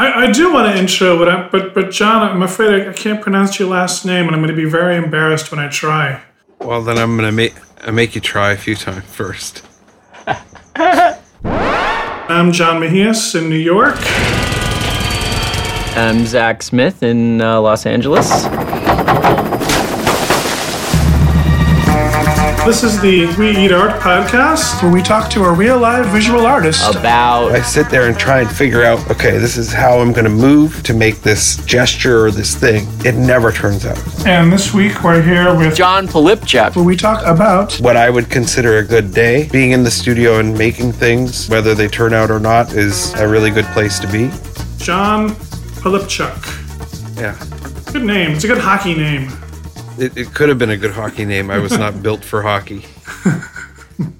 I, I do want to intro, but I, but but John, I'm afraid I, I can't pronounce your last name, and I'm going to be very embarrassed when I try. Well, then I'm gonna make I make you try a few times first. I'm John Mejias in New York. I'm Zach Smith in uh, Los Angeles. This is the We Eat Art podcast, where we talk to a real live visual artist. About I sit there and try and figure out, okay, this is how I'm gonna move to make this gesture or this thing. It never turns out. And this week we're here with John Pylypchuk. where we talk about What I would consider a good day, being in the studio and making things, whether they turn out or not, is a really good place to be. John Pylypchuk. Yeah. Good name. It's a good hockey name. It, it could have been a good hockey name. I was not built for hockey.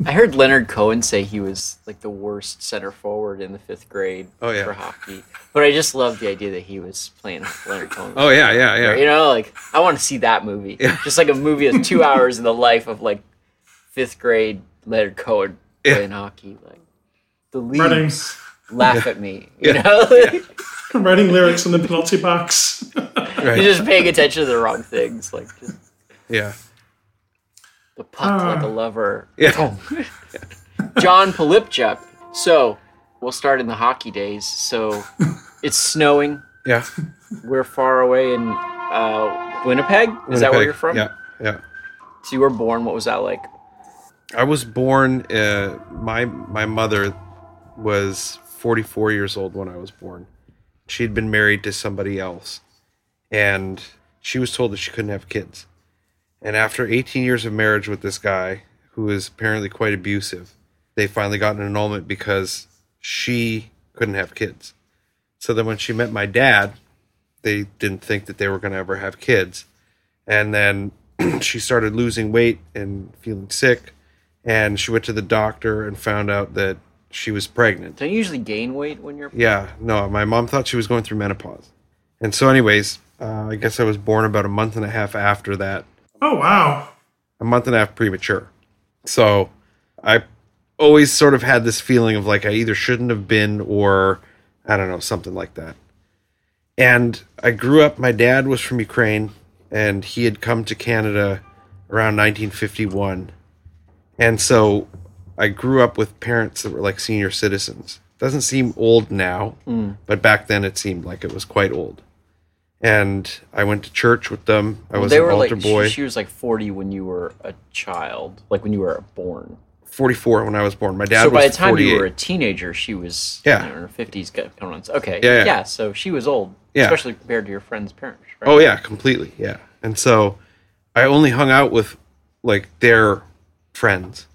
I heard Leonard Cohen say he was like the worst center forward in the fifth grade Oh, yeah. for hockey. But I just love the idea that he was playing Leonard Cohen. Oh yeah, yeah, yeah. You know, like I want to see that movie. Yeah. Just like a movie that's two hours in the life of like fifth grade Leonard Cohen Yeah. playing hockey. Like the Writing, leagues laugh at me. You Yeah. know, writing lyrics in the penalty box. Right. you're just paying attention to the wrong things. Like just Yeah. the puck like a lover. Yeah. John Pylypchuk. So we'll start in the hockey days. So it's snowing. Yeah. We're far away in uh, Winnipeg. Is that where you're from? Yeah. Yeah. So you were born. What was that like? I was born. Uh, my my mother was 44 years old when I was born. She'd been married to somebody else, and she was told that she couldn't have kids. And after 18 years of marriage with this guy, who is apparently quite abusive, they finally got an annulment because she couldn't have kids. So then when she met my dad, they didn't think that they were going to ever have kids. And then she started losing weight and feeling sick. And she went to the doctor and found out that she was pregnant. Don't you usually gain weight when you're? Yeah, no, my mom thought she was going through menopause. And so, anyways, uh, I guess I was born about a month and a half after that, Oh wow. a month and a half premature. So I always sort of had this feeling of like I either shouldn't have been or I don't know, something like that. And I grew up, my dad was from Ukraine and he had come to Canada around 1951. And so I grew up with parents that were like senior citizens. Doesn't seem old now, hmm. but back then it seemed like it was quite old. And I went to church with them. I was they an were altar like boy. She, she was like 40 when you were a child, like when you were born. 44 when I was born. My dad so by the time 48. you were a teenager, she was Yeah. in her 50s. got- coming on- Okay, Yeah, yeah, yeah. So she was old, Yeah. especially compared to your friend's parents. Right? Oh yeah, completely. Yeah. And so I only hung out with like their friends.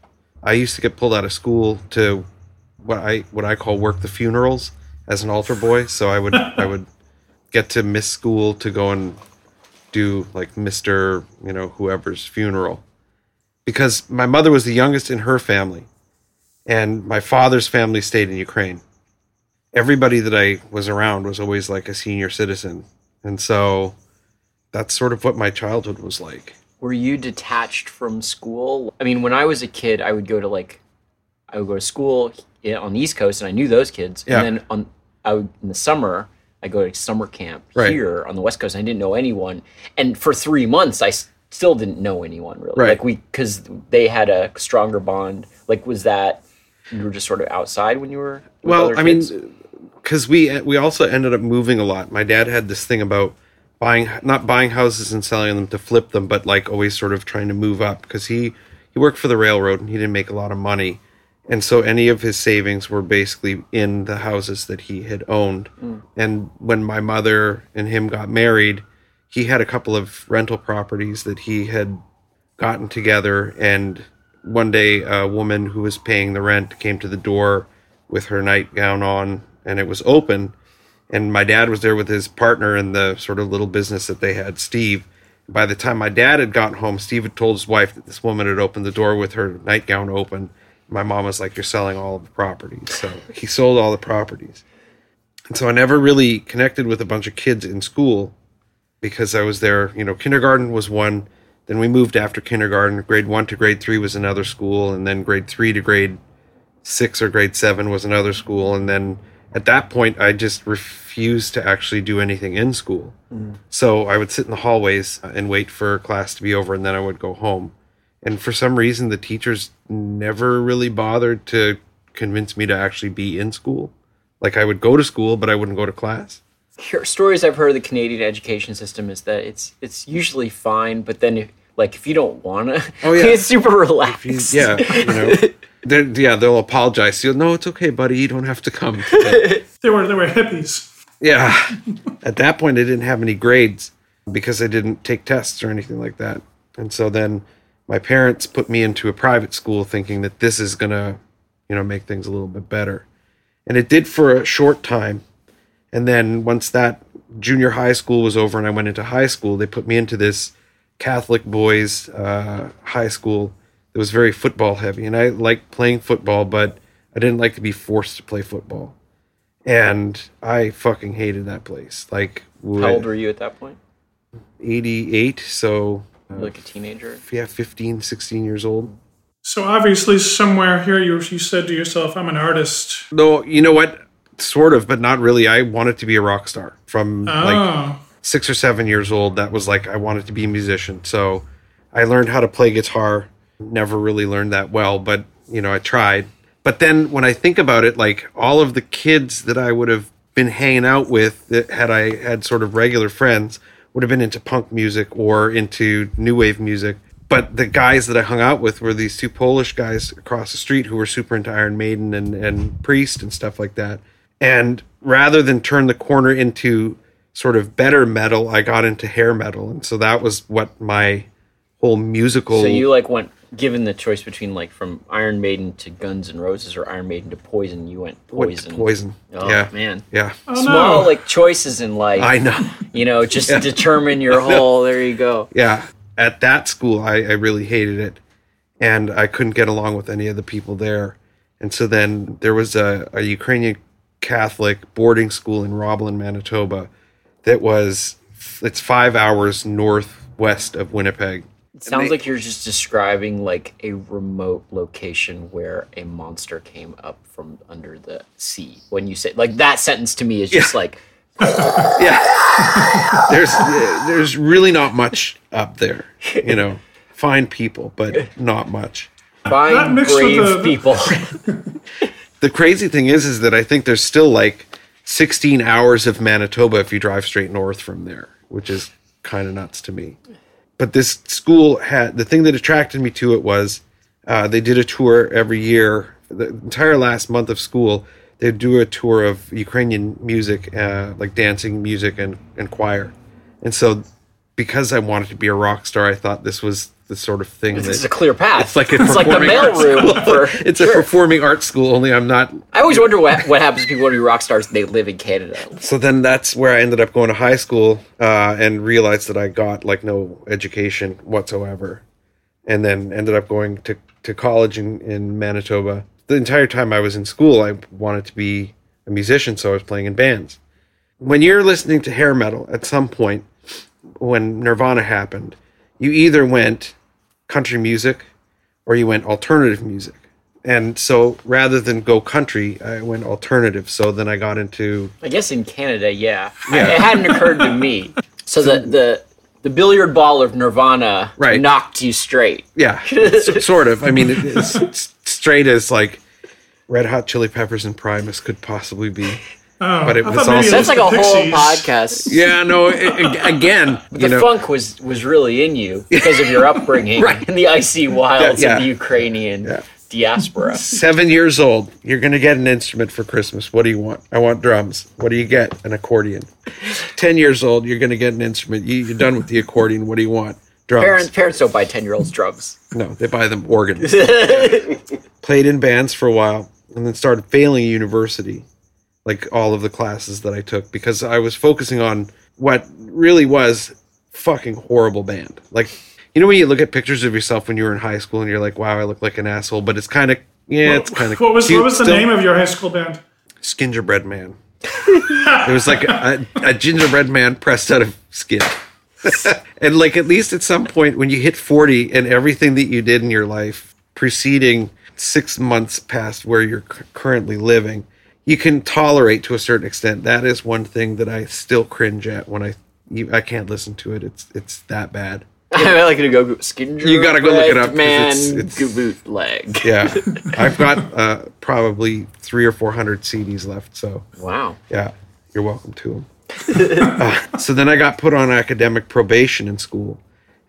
I used to get pulled out of school to what I what I call work the funerals as an altar boy. So I would I would get to miss school to go and do like Mr. you know, whoever's funeral. Because my mother was the youngest in her family and my father's family stayed in Ukraine. Everybody that I was around was always like a senior citizen. And so that's sort of what my childhood was like. Were you detached from school? I mean, when I was a kid, I would go to like, I would go to school on the East Coast, and I knew those kids. Yeah. And then on, I would in the summer, I go to summer camp Right. here on the West Coast. And I didn't know anyone, and for three months, I still didn't know anyone really. Right. Like we, because they had a stronger bond. Like, was that you were just sort of outside when you were? Well, I mean, because we we also ended up moving a lot. My dad had this thing about buying not buying houses and selling them to flip them, but like always sort of trying to move up because he he worked for the railroad and he didn't make a lot of money, and so any of his savings were basically in the houses that he had owned. Hmm. And when my mother and him got married, he had a couple of rental properties that he had gotten together. And one day a woman who was paying the rent came to the door with her nightgown on and it was open and my dad was there with his partner in the sort of little business that they had steve by the time my dad had gotten home steve had told his wife that this woman had opened the door with her nightgown open my mom was like you're selling all of the properties so he sold all the properties and so i never really connected with a bunch of kids in school because I was there. You know, kindergarten was one. Then we moved after kindergarten. Grade one to grade three was another school, and then grade three to grade six or grade seven was another school, and then at that point, I just refused to actually do anything in school. Mm. So I would sit in the hallways and wait for class to be over, and then I would go home. And for some reason, the teachers never really bothered to convince me to actually be in school. Like I would go to school, but I wouldn't go to class. Here, stories I've heard of the Canadian education system is that it's it's usually fine, but then if, like if you don't wanna, Oh, yeah. it's super relaxed. Yeah, you know, they're, yeah, they'll apologize. You'll no, it's okay, buddy. You don't have to come. today." They were they were hippies. Yeah. At that point, I didn't have any grades because I didn't take tests or anything like that. And so then my parents put me into a private school thinking that this is going to, you know, make things a little bit better. And it did for a short time. And then once that junior high school was over and I went into high school, they put me into this Catholic boys uh, high school that was very football heavy. And I liked playing football, but I didn't like to be forced to play football and I fucking hated that place. Like, How old were you at that point? 88, so You like a teenager? yeah, 15, 16 years old. So obviously, somewhere here, you you said to yourself, "I'm an artist." No, you know what? Sort of, but not really. I wanted to be a rock star from like oh. six or seven years old. That was like, I wanted to be a musician. So I learned how to play guitar. Never really learned that well, but, you know, I tried. But then when I think about it, like all of the kids that I would have been hanging out with, that had I had sort of regular friends, would have been into punk music or into new wave music. But the guys that I hung out with were these two Polish guys across the street who were super into Iron Maiden and, and Priest and stuff like that. And rather than turn the corner into sort of better metal, I got into hair metal. And so that was what my whole musical. So you like went given the choice between like from Iron Maiden to Guns N' Roses or Iron Maiden to Poison, you went went Poison. to poison. Oh yeah. man. Yeah. oh Small no! like choices in life. I know. you know, just to determine your whole there you go. yeah. At that school, I, I really hated it. And I couldn't get along with any of the people there. And so then there was a, a Ukrainian Catholic boarding school in Roblin, Manitoba that was, it's five hours northwest of Winnipeg. It sounds they- like you're just describing like a remote location where a monster came up from under the sea. When you say like that sentence to me is just like yeah there's there's really not much up there you know fine people but not much fine mixed with brave the- people. the crazy thing is is that i think there's still like 16 hours of manitoba if you drive straight north from there which is kind of nuts to me but this school had the thing that attracted me to it was uh, they did a tour every year the entire last month of school they'd do a tour of ukrainian music uh, like dancing music and, and choir. And so because i wanted to be a rock star i thought this was the sort of thing This is a clear path. it's like a it's like the mailroom for it's a performing arts school only i'm not I always wonder what what happens to people who want to be rock stars and they live in Canada. so then that's where I ended up going to high school uh, and realized that I got like no education whatsoever, and then ended up going to, to college in, in Manitoba. The entire time I was in school, I wanted to be a musician, so I was playing in bands. When you're listening to hair metal, at some point, when Nirvana happened, you either went country music or you went alternative music. And so rather than go country, I went alternative. So then I got into I guess in Canada, yeah. Yeah. It hadn't occurred to me. So the the the billiard ball of Nirvana Right. knocked you straight. Yeah, s- sort of. I mean, it, it's s- straight as like Red Hot Chili Peppers and Primus could possibly be. Oh, but it was thought also- That's like a the whole podcast. Yeah, no. i- i- again, The you know, funk was was really in you because of your upbringing Right. in the icy wilds Yeah, yeah. of the Ukrainian Yeah. diaspora. seven years old, you're gonna get an instrument for Christmas. What do you want? I want drums. What do you get? An accordion. Ten years old, you're gonna get an instrument. You, you're done with the accordion. What do you want? Drums. Parents parents don't buy ten year olds drums. No, they buy them organs. Played in bands for a while, and then started failing university, like all of the classes that I took, because I was focusing on what really was fucking horrible band. Like, you know, when you look at pictures of yourself when you were in high school, and you're like, "Wow, I look like an asshole," but it's kind of yeah, it's kind of What was what was the name of your high school band? Skingerbread Man. it was like a, a gingerbread man pressed out of skin. and like at least at some point when you hit 40 and everything that you did in your life preceding six months past where you're cu- currently living, you can tolerate to a certain extent. That is one thing that I still cringe at when I you, I can't listen to it. It's it's that bad. I like to go skin. You gotta go look it up, Man, it's- it's- bootleg. Yeah, I've got uh, probably three or four hundred CDs left. So Wow. yeah, you're welcome to them. uh, so then I got put on academic probation in school,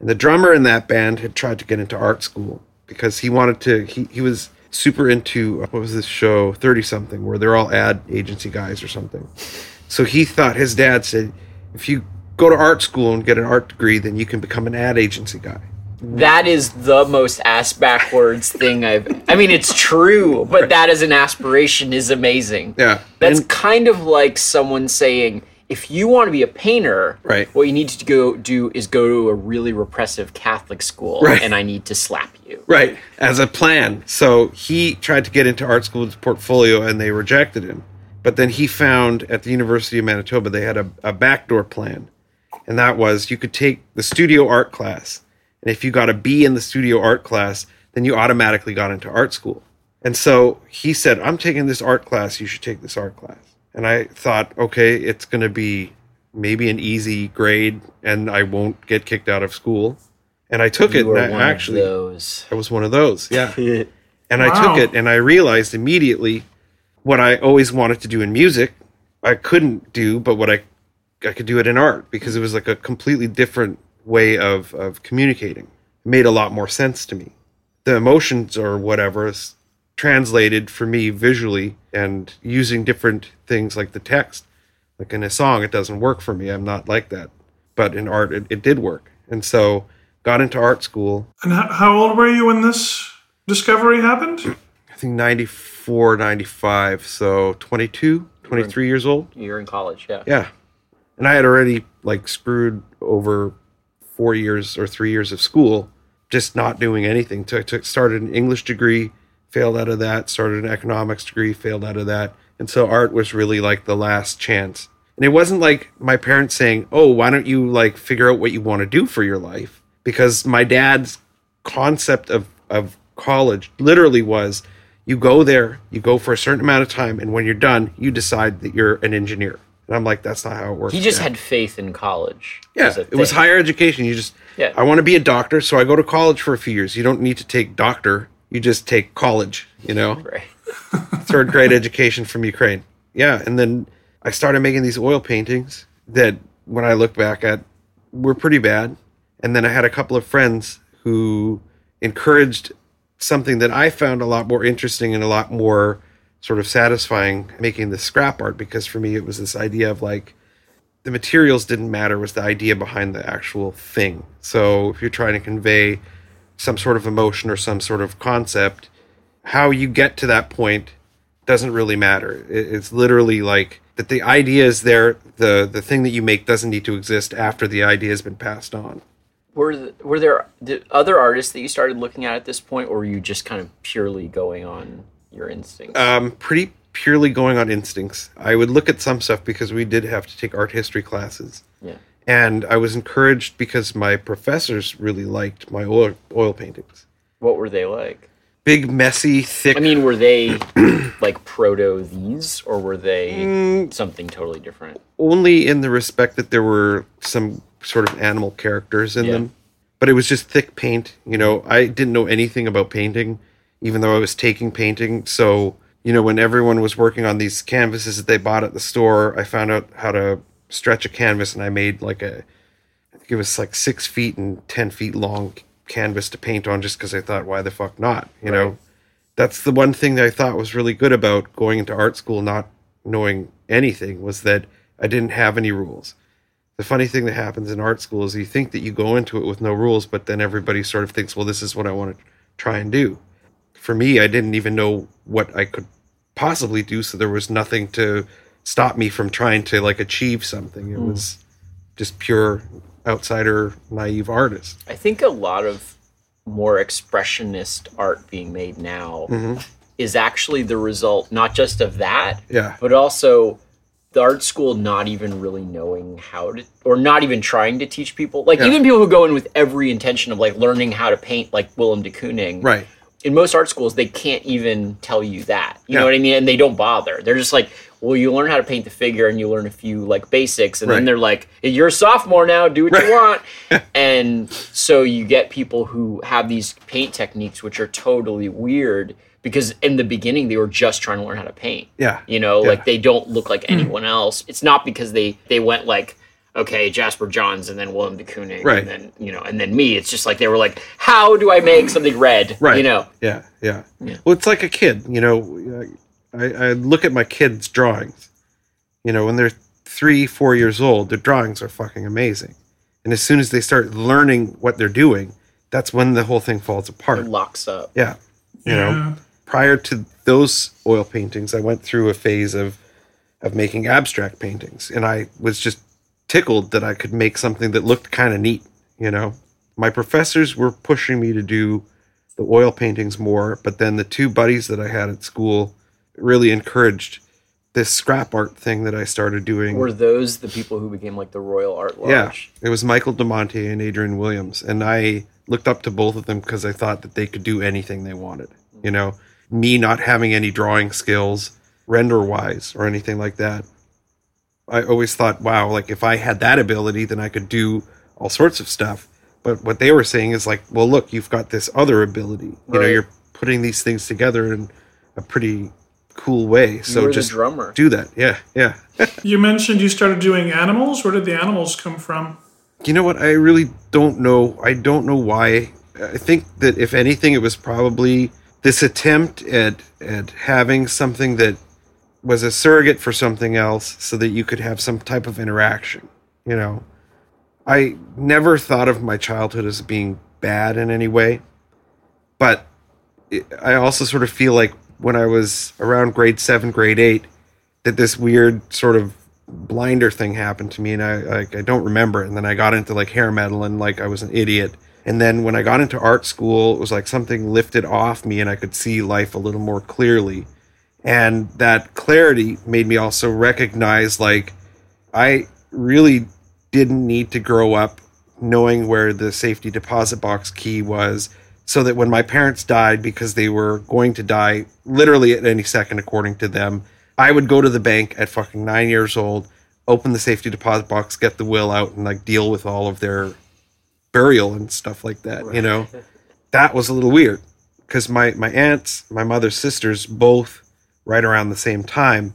and the drummer in that band had tried to get into art school because he wanted to. He he was super into what was this show Thirty Something where they're all ad agency guys or something. So he thought his dad said, if you go to art school and get an art degree, then you can become an ad agency guy. That is the most ass backwards thing I've. I mean, it's true, but that as an aspiration is amazing. Yeah, That's and- kind of like someone saying, if you want to be a painter, Right. what you need to go do is go to a really repressive Catholic school, Right. and I need to slap you. Right, as a plan. So he tried to get into art school with his portfolio and they rejected him. But then he found at the University of Manitoba they had a, a backdoor plan. And that was you could take the studio art class. And if you got a B in the studio art class, then you automatically got into art school. And so he said, I'm taking this art class, you should take this art class. And I thought, okay, it's going to be maybe an easy grade and I won't get kicked out of school. And I took You it. were and I actually, of those. I was one of those. Yeah. And I Wow. took it and I realized immediately what I always wanted to do in music, I couldn't do, but what I I could do it in art because it was like a completely different way of of communicating. It made a lot more sense to me. The emotions or whatever is translated for me visually and using different things like the text. Like in a song, it doesn't work for me. I'm not like that. But in art, it, it did work. And so got into art school And how, how old were you when this discovery happened? I think 94, 95. So 22, 23 years old. You're in college, yeah. Yeah. And I had already like screwed over four years or three years of school, just not doing anything. Took, took started an English degree, failed out of that. Started an economics degree, failed out of that. And so art was really like the last chance. And it wasn't like my parents saying, "Oh, why don't you like figure out what you want to do for your life?" Because my dad's concept of of college literally was you go there, you go for a certain amount of time, and when you're done, you decide that you're an engineer. And I'm like, that's not how it works. He just Dad." had faith in college. yeah, it was higher education. You just, Yeah. I want to be a doctor, so I go to college for a few years. You don't need to take doctor, you just take college. You know, Right. third grade education from Ukraine. Yeah, and then I started making these oil paintings that, when I look back at, were pretty bad. And then I had a couple of friends who encouraged something that I found a lot more interesting and a lot more sort of satisfying making the scrap art because for me it was this idea of like the materials didn't matter was the idea behind the actual thing. So if you're trying to convey some sort of emotion or some sort of concept, how you get to that point doesn't really matter. It's literally like that the idea is there. The the thing that you make doesn't need to exist after the idea has been passed on. Were th- were there other artists that you started looking at at this point, or were you just kind of purely going on your instincts? Um, pretty purely going on instincts. I would look at some stuff because we did have to take art history classes. yeah. And I was encouraged because my professors really liked my oil, oil paintings. What were they like? Big, messy, thick. I mean, were they like proto these, or were they Mm. something totally different? only in the respect that there were some sort of animal characters in Yeah. them. But it was just thick paint. You know, I didn't know anything about painting, even though I was taking painting. So, you know, when everyone was working on these canvases that they bought at the store, I found out how to stretch a canvas and I made like a, I think it was like six feet and 10 feet long canvas to paint on just because I thought, why the fuck not? You know, that's the one thing that I thought was really good about going into art school, not knowing anything, was that I didn't have any rules. The funny thing that happens in art school is you think that you go into it with no rules, but then everybody sort of thinks, well, this is what I want to try and do. For me, I didn't even know what I could possibly do, so there was nothing to stop me from trying to like achieve something. It was just pure outsider, naive artist. I think a lot of more expressionist art being made now Mm-hmm. is actually the result not just of that, Yeah. but also the art school not even really knowing how to or not even trying to teach people like Yeah. even people who go in with every intention of like learning how to paint like Willem de Kooning Right. in most art schools they can't even tell you that. You Yeah. know what I mean? And they don't bother. They're just like, well, you learn how to paint the figure and you learn a few like basics, and Right. then they're like, you're a sophomore now, do what you want. and so you get people who have these paint techniques which are totally weird because in the beginning they were just trying to learn how to paint. Yeah. You know, Yeah. like they don't look like hmm. anyone else. It's not because they they went like okay, Jasper Johns and then Willem de Kooning Right. and then you know and then me. It's just like they were like, how do I make something red? Right. You know. Yeah, yeah. Yeah. Well, it's like a kid. You know, uh, I, I look at my kids' drawings. You know, when they're three, four years old, their drawings are fucking amazing. And as soon as they start learning what they're doing, that's when the whole thing falls apart. It apart. locks up. Yeah. You know, prior to those oil paintings, I went through a phase of of making abstract paintings, and I was just tickled that I could make something that looked kind of neat. You know, my professors were pushing me to do the oil paintings more, but then the two buddies that I had at school really encouraged this scrap art thing that I started doing. Were those the people who became like the Royal Art Lodge? Yeah, it was Michael Dumontier and Adrian Williams, and I looked up to both of them because I thought that they could do anything they wanted. You know, me not having any drawing skills, render wise, or anything like that. I always thought, wow, like if I had that ability, then I could do all sorts of stuff. But what they were saying is like, well, look, you've got this other ability. You know, you're putting these things together in a pretty cool way. So were just drummer. do that. Yeah, yeah. You mentioned you started doing animals. Where did the animals come from? You know what? I really don't know. I don't know why. I think that if anything, it was probably this attempt at at having something that was a surrogate for something else, so that you could have some type of interaction. You know, I never thought of my childhood as being bad in any way, but I also sort of feel like when I was around grade seven, grade eight, that this weird sort of blinder thing happened to me and I like I don't remember it. And then I got into like hair metal and like I was an idiot. And then when I got into art school it was like something lifted off me and I could see life a little more clearly. And that clarity made me also recognize like I really didn't need to grow up knowing where the safety deposit box key was so that when my parents died because they were going to die literally at any second according to them I would go to the bank at fucking 9 years old open the safety deposit box get the will out and like deal with all of their burial and stuff like that you know? That was a little weird because my my aunts my mother's sisters both right around the same time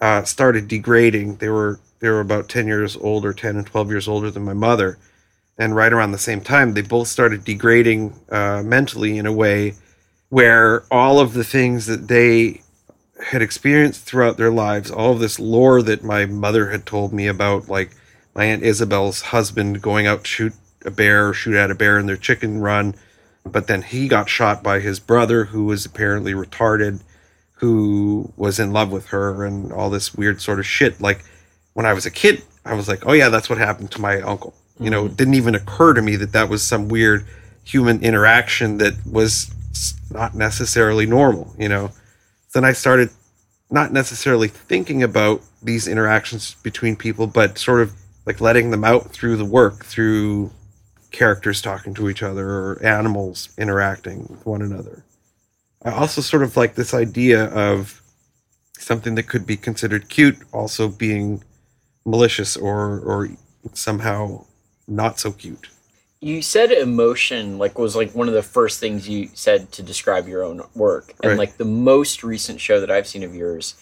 uh, started degrading. They were they were about 10 years older 10 and 12 years older than my mother and right around the same time they both started degrading uh, mentally in a way where all of the things that they had experienced throughout their lives all of this lore that my mother had told me about like my aunt isabel's husband going out to shoot a bear shoot at a bear in their chicken run but then he got shot by his brother who was apparently retarded who was in love with her and all this weird sort of shit. Like when i was a kid i was like oh yeah that's what happened to my uncle you know it didn't even occur to me that that was some weird human interaction that was not necessarily normal you know. Then i started not necessarily thinking about these interactions between people but sort of like letting them out through the work through characters talking to each other or animals interacting with one another. I also sort of like this idea of something that could be considered cute also being malicious or or somehow not so cute You said emotion like was like one of the first things you said to describe your own work. And Right. like the most recent show that I've seen of yours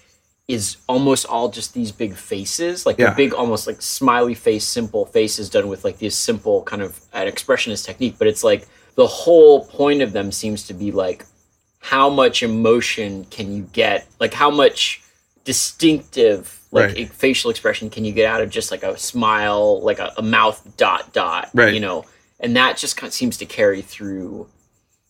is almost all just these big faces, like Yeah. the big almost like smiley face, simple faces done with like this simple kind of an expressionist technique. But it's like the whole point of them seems to be like how much emotion can you get? Like how much distinctive like Right. a facial expression can you get out of just like a smile, like a, a mouth dot dot, Right. you know? And that just kind of seems to carry through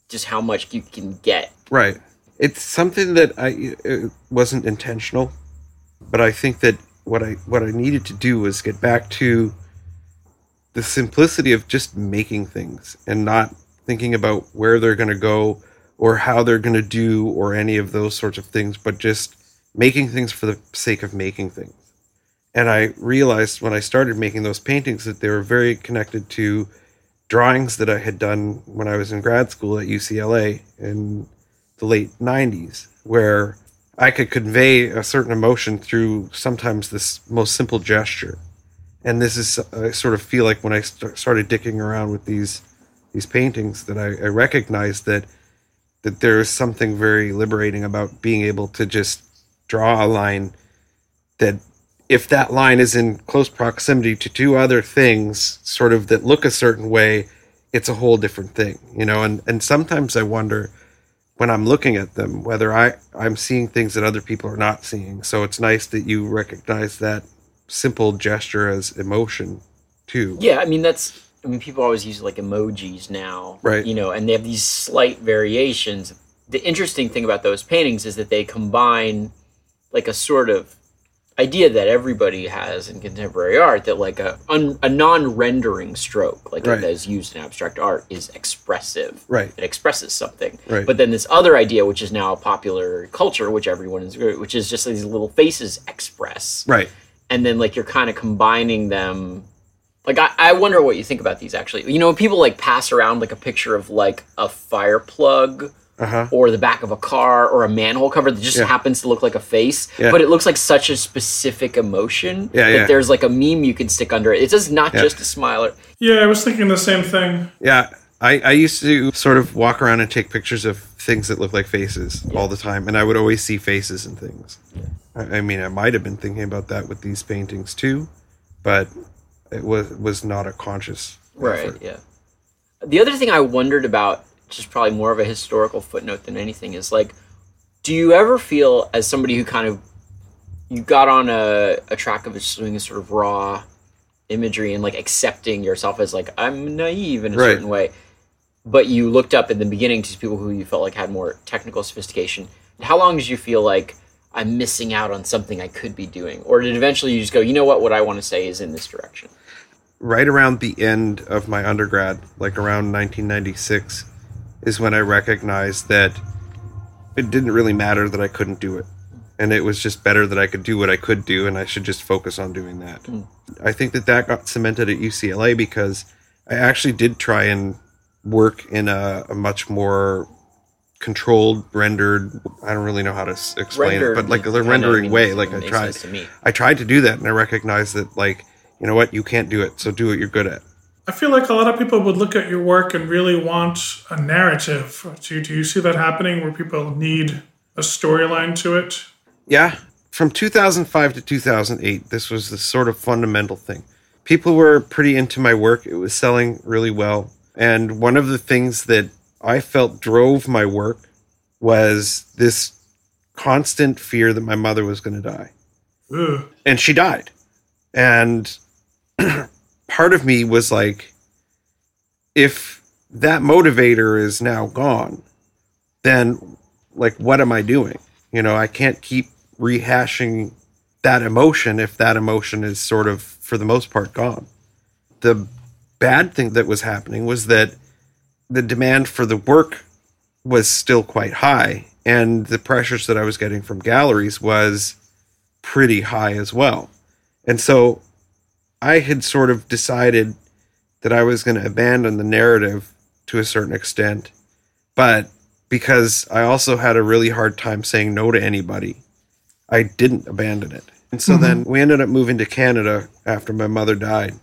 just how much you can get. Right. It's something that I it wasn't intentional, but I think that what I what I needed to do was get back to the simplicity of just making things and not thinking about where they're going to go or how they're going to do or any of those sorts of things, but just making things for the sake of making things. And I realized when I started making those paintings that they were very connected to drawings that I had done when I was in grad school at UCLA in the late 90s, where I could convey a certain emotion through sometimes this most simple gesture. And this is, I sort of feel like when I st- started dicking around with these these paintings, that I, I recognized that that there is something very liberating about being able to just draw a line that if that line is in close proximity to two other things sort of that look a certain way it's a whole different thing you know and and sometimes i wonder when i'm looking at them whether i i'm seeing things that other people are not seeing so it's nice that you recognize that simple gesture as emotion too Yeah, I mean that's. I mean, people always use like emojis now, Right. You know, and they have these slight variations. The interesting thing about those paintings is that they combine like a sort of idea that everybody has in contemporary art that like a un, a non-rendering stroke, like Right. that is used in abstract art, is expressive. Right. It expresses something. Right. But then this other idea, which is now popular culture, which everyone is, which is just these little faces express right and then like you're kind of combining them like I, I wonder what you think about these actually you know when people like pass around like a picture of like a fire plug uh-huh or the back of a car or a manhole cover that just Yeah. happens to look like a face Yeah. but it looks like such a specific emotion Yeah, that yeah. there's like a meme you can stick under it it's just not Yeah. just a smile Yeah, I was thinking the same thing. Yeah, I, I used to sort of walk around and take pictures of things that look like faces all the time, and I would always see faces and things. I, I mean, I might have been thinking about that with these paintings too, but it was was not a conscious Right. effort. Yeah. The other thing I wondered about, is probably more of a historical footnote than anything, is like, do you ever feel as somebody who kind of you got on a, a track of just doing a sort of raw imagery and like accepting yourself as like I'm naive in a Right. certain way, but you looked up in the beginning to people who you felt like had more technical sophistication. How long did you feel like I'm missing out on something I could be doing, or did eventually you just go, you know what, what I want to say is in this direction? Right around the end of my undergrad, like around 1996, is when I recognized that it didn't really matter that I couldn't do it. And it was just better that I could do what I could do, and I should just focus on doing that. Hmm. I think that that got cemented at UCLA because I actually did try and work in a, a much more controlled, rendered. I don't really know how to s- explain Rendered it, but like the rendering way. Like I tried, to me. I tried to do that, and I recognized that, like, you know what, you can't do it, so do what you're good at. I feel like a lot of people would look at your work and really want a narrative. Do, do you see that happening where people need a storyline to it? Yeah. From 2005 to 2008, this was the sort of fundamental thing. People were pretty into my work. It was selling really well. And one of the things that I felt drove my work was this constant fear that my mother was going to die. Ugh. And she died. And part of me was like, if that motivator is now gone, then like, what am I doing? You know, I can't keep rehashing that emotion if that emotion is sort of, for the most part, gone. The bad thing that was happening was that the demand for the work was still quite high, and the pressures that I was getting from galleries was pretty high as well. And so I had sort of decided that I was going to abandon the narrative to a certain extent, but because I also had a really hard time saying no to anybody, I didn't abandon it. And so mm-hmm. then we ended up moving to Canada after my mother died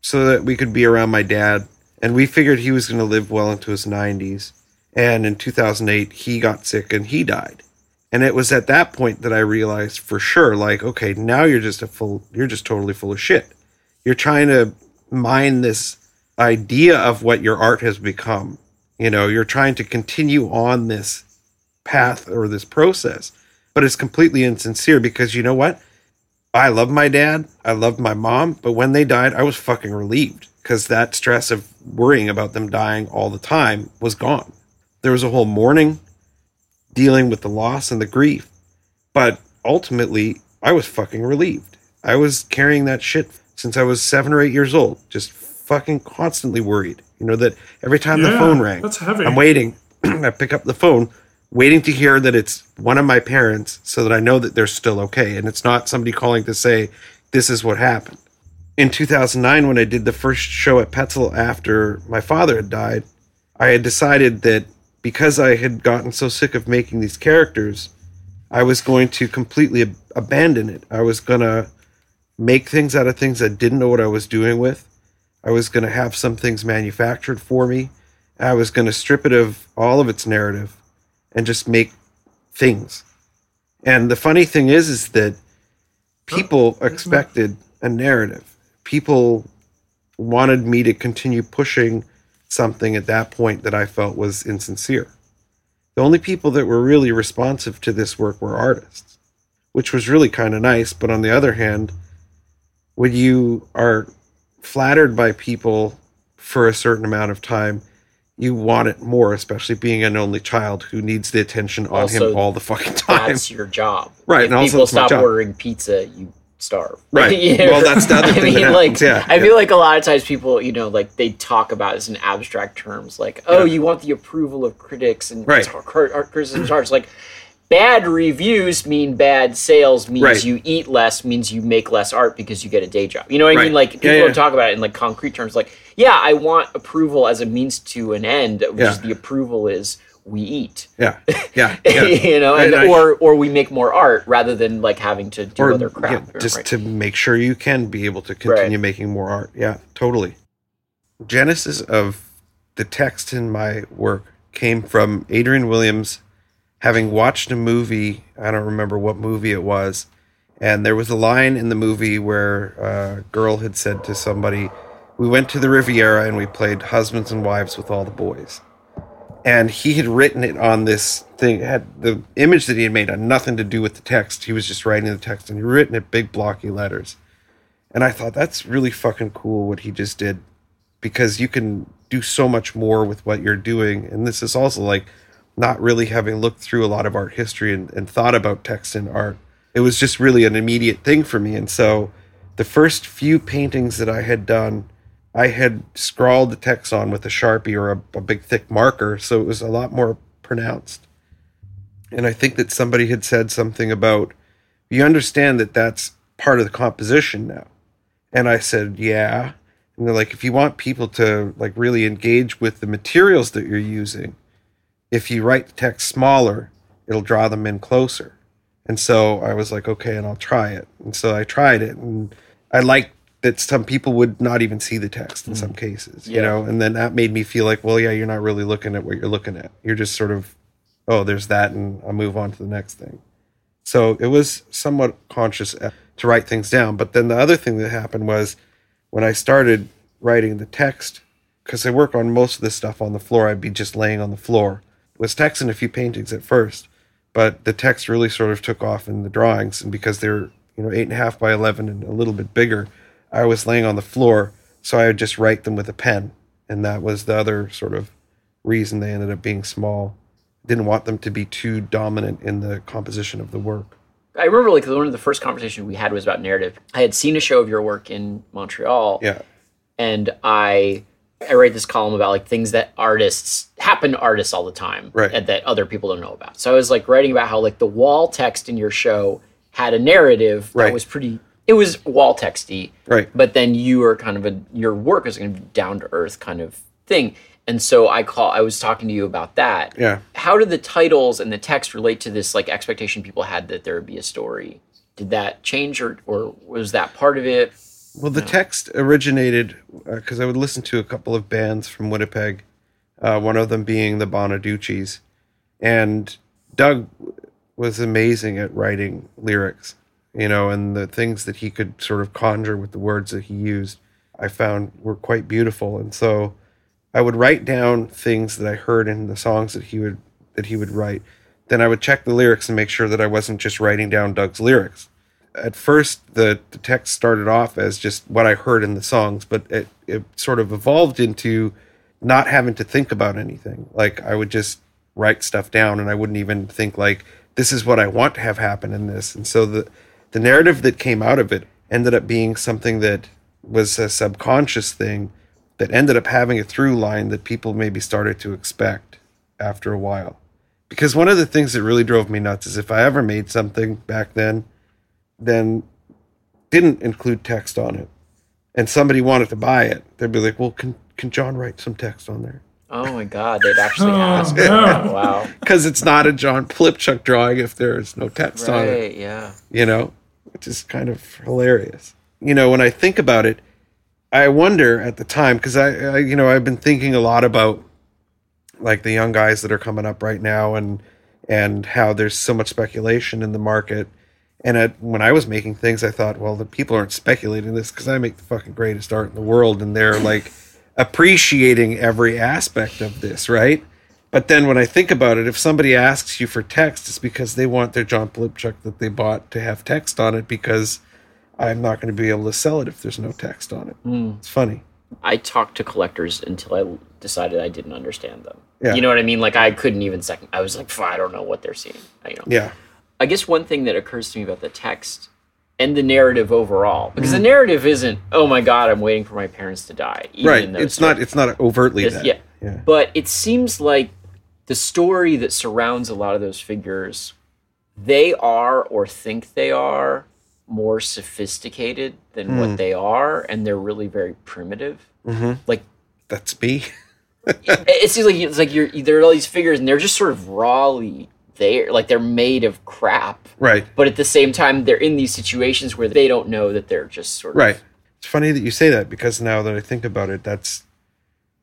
so that we could be around my dad. And we figured he was going to live well into his 90s. And in 2008, he got sick and he died. And it was at that point that I realized for sure, like, okay, now you're just a full, you're just totally full of shit. You're trying to mine this idea of what your art has become. You know, you're trying to continue on this path or this process, but it's completely insincere because you know what? I love my dad. I loved my mom, but when they died, I was fucking relieved because that stress of worrying about them dying all the time was gone. There was a whole mourning dealing with the loss and the grief, but ultimately, I was fucking relieved. I was carrying that shit since I was seven or eight years old, just fucking constantly worried. You know, that every time the phone rang, that's heavy. I'm waiting. I pick up the phone, waiting to hear that it's one of my parents so that I know that they're still okay. And it's not somebody calling to say, this is what happened. in 2009 when I did the first show at Petzel after my father had died, I had decided that because I had gotten so sick of making these characters, I was going to completely ab- abandon it. I was going to make things out of things I didn't know what I was doing with. I was going to have some things manufactured for me. I was going to strip it of all of its narrative and just make things. And the funny thing is, is that people oh, expected a narrative. People wanted me to continue pushing something at that point that I felt was insincere. The only people that were really responsive to this work were artists, which was really kind of nice. But on the other hand, when you are flattered by people for a certain amount of time, you want it more, especially being an only child who needs the attention on Also, him all the fucking time. That's your job. Right, If and also people stop ordering pizza, you starve. Right. You know? Well, that's the other I thing mean, like, yeah, I yeah. feel like a lot of times people, you know, like they talk about this in abstract terms, like, oh, Yeah. you want the approval of critics and Right. art, arts. Like, bad reviews mean bad sales means Right. you eat less means you make less art because you get a day job. You know what I Right. mean? Like people Yeah, don't yeah. talk about it in like concrete terms. Like, yeah, I want approval as a means to an end, which Yeah. the approval is we eat. Yeah, yeah, you know, and, And I- or or we make more art rather than like having to do other crap. just right? to make sure you can be able to continue making more art. Yeah, totally. Genesis of the text in my work came from Adrian Williams having watched a movie. I don't remember what movie it was, and there was a line in the movie where a girl had said to somebody, "We went to the Riviera and we played husbands and wives with all the boys." and he had written it on this thing. Had the image that he had made had nothing to do with the text. He was just writing the text, and he written it big blocky letters. And I thought that's really fucking cool what he just did, because you can do so much more with what you're doing. And this is also like not really having looked through a lot of art history and, and thought about text and art. It was just really an immediate thing for me. And so the first few paintings that I had done, I had scrawled the text on with a sharpie or a, a big thick marker, so it was a lot more pronounced. And I think that somebody had said something about, you understand that that's part of the composition now. And I said, yeah. And they're like, if you want people to like really engage with the materials that you're using, if you write the text smaller, it'll draw them in closer. And so I was like, okay, and I'll try it. And so I tried it, and I liked that some people would not even see the text in hmm. some cases, you know. And then that made me feel like, well, yeah, you're not really looking at what you're looking at. You're just sort of, oh, there's that, and I'll move on to the next thing. So it was somewhat conscious to write things down. But then the other thing that happened was when I started writing the text, because I work on most of this stuff on the floor, I'd be just laying on the floor. Was texting a few paintings at first, but the text really sort of took off in the drawings. And because they're, you know, eight and a half by 11 and a little bit bigger, I was laying on the floor. So I would just write them with a pen. And that was the other sort of reason they ended up being small. Didn't want them to be too dominant in the composition of the work. I remember like one of the first conversations we had was about narrative. I had seen a show of your work in Montreal, Yeah. and I I write this column about like things that artists happen to artists all the time, Right. and that other people don't know about. So I was like writing about how like the wall text in your show had a narrative that Right. was pretty. It was wall texty, Right. but then you were kind of a your work was going to be down to earth kind of thing. And so I call I was talking to you about that. Yeah. How did the titles and the text relate to this like expectation people had that there would be a story? Did that change or or was that part of it? Well, the text originated because I would listen to a couple of bands from Winnipeg, uh, one of them being the Bonaduces. And Doug was amazing at writing lyrics, you know, and the things that he could sort of conjure with the words that he used, I found were quite beautiful. And so I would write down things that I heard in the songs that he would that he would write. Then I would check the lyrics and make sure that I wasn't just writing down Doug's lyrics at first the, the text started off as just what I heard in the songs, but it, it sort of evolved into not having to think about anything. Like I would just write stuff down and I wouldn't even think like this is what I want to have happen in this. And so the the narrative that came out of it ended up being something that was a subconscious thing that ended up having a through line that people maybe started to expect after a while. Because one of the things that really drove me nuts is if I ever made something back then then didn't include text on it and somebody wanted to buy it, they'd be like, "Well, can can John write some text on there?" Oh my god, they'd actually Oh, ask. no. Wow. Because it's not a John Flipchuck drawing if there is no text on it. Right, yeah. you know, which is kind of hilarious. You know, when I think about it, I wonder at the time because I, I, you know, I've been thinking a lot about like the young guys that are coming up right now and and how there's so much speculation in the market. And at, when I was making things, I thought, well, the people aren't speculating this because I make the fucking greatest art in the world, and they're like appreciating every aspect of this, right? But then when I think about it, if somebody asks you for text, it's because they want their John Pylypchuk that they bought to have text on it because I'm not going to be able to sell it if there's no text on it. Hmm. It's funny. I talked to collectors until I decided I didn't understand them. Yeah. You know what I mean? Like I couldn't even second. I was like, I don't know what they're seeing. You know. Yeah. I guess one thing that occurs to me about the text and the narrative overall, because the narrative isn't, "Oh my God, I'm waiting for my parents to die." even Right. It's not. It's not overtly It's- that. yeah. Yeah. But it seems like the story that surrounds a lot of those figures, they are or think they are more sophisticated than Hmm. what they are, and they're really very primitive. Mm-hmm. Like That's me. it seems like it's like you're there are all these figures, and they're just sort of rawly there, like they're made of crap. Right. But at the same time, they're in these situations where they don't know that they're just sort of Right. It's funny that you say that because now that I think about it, that's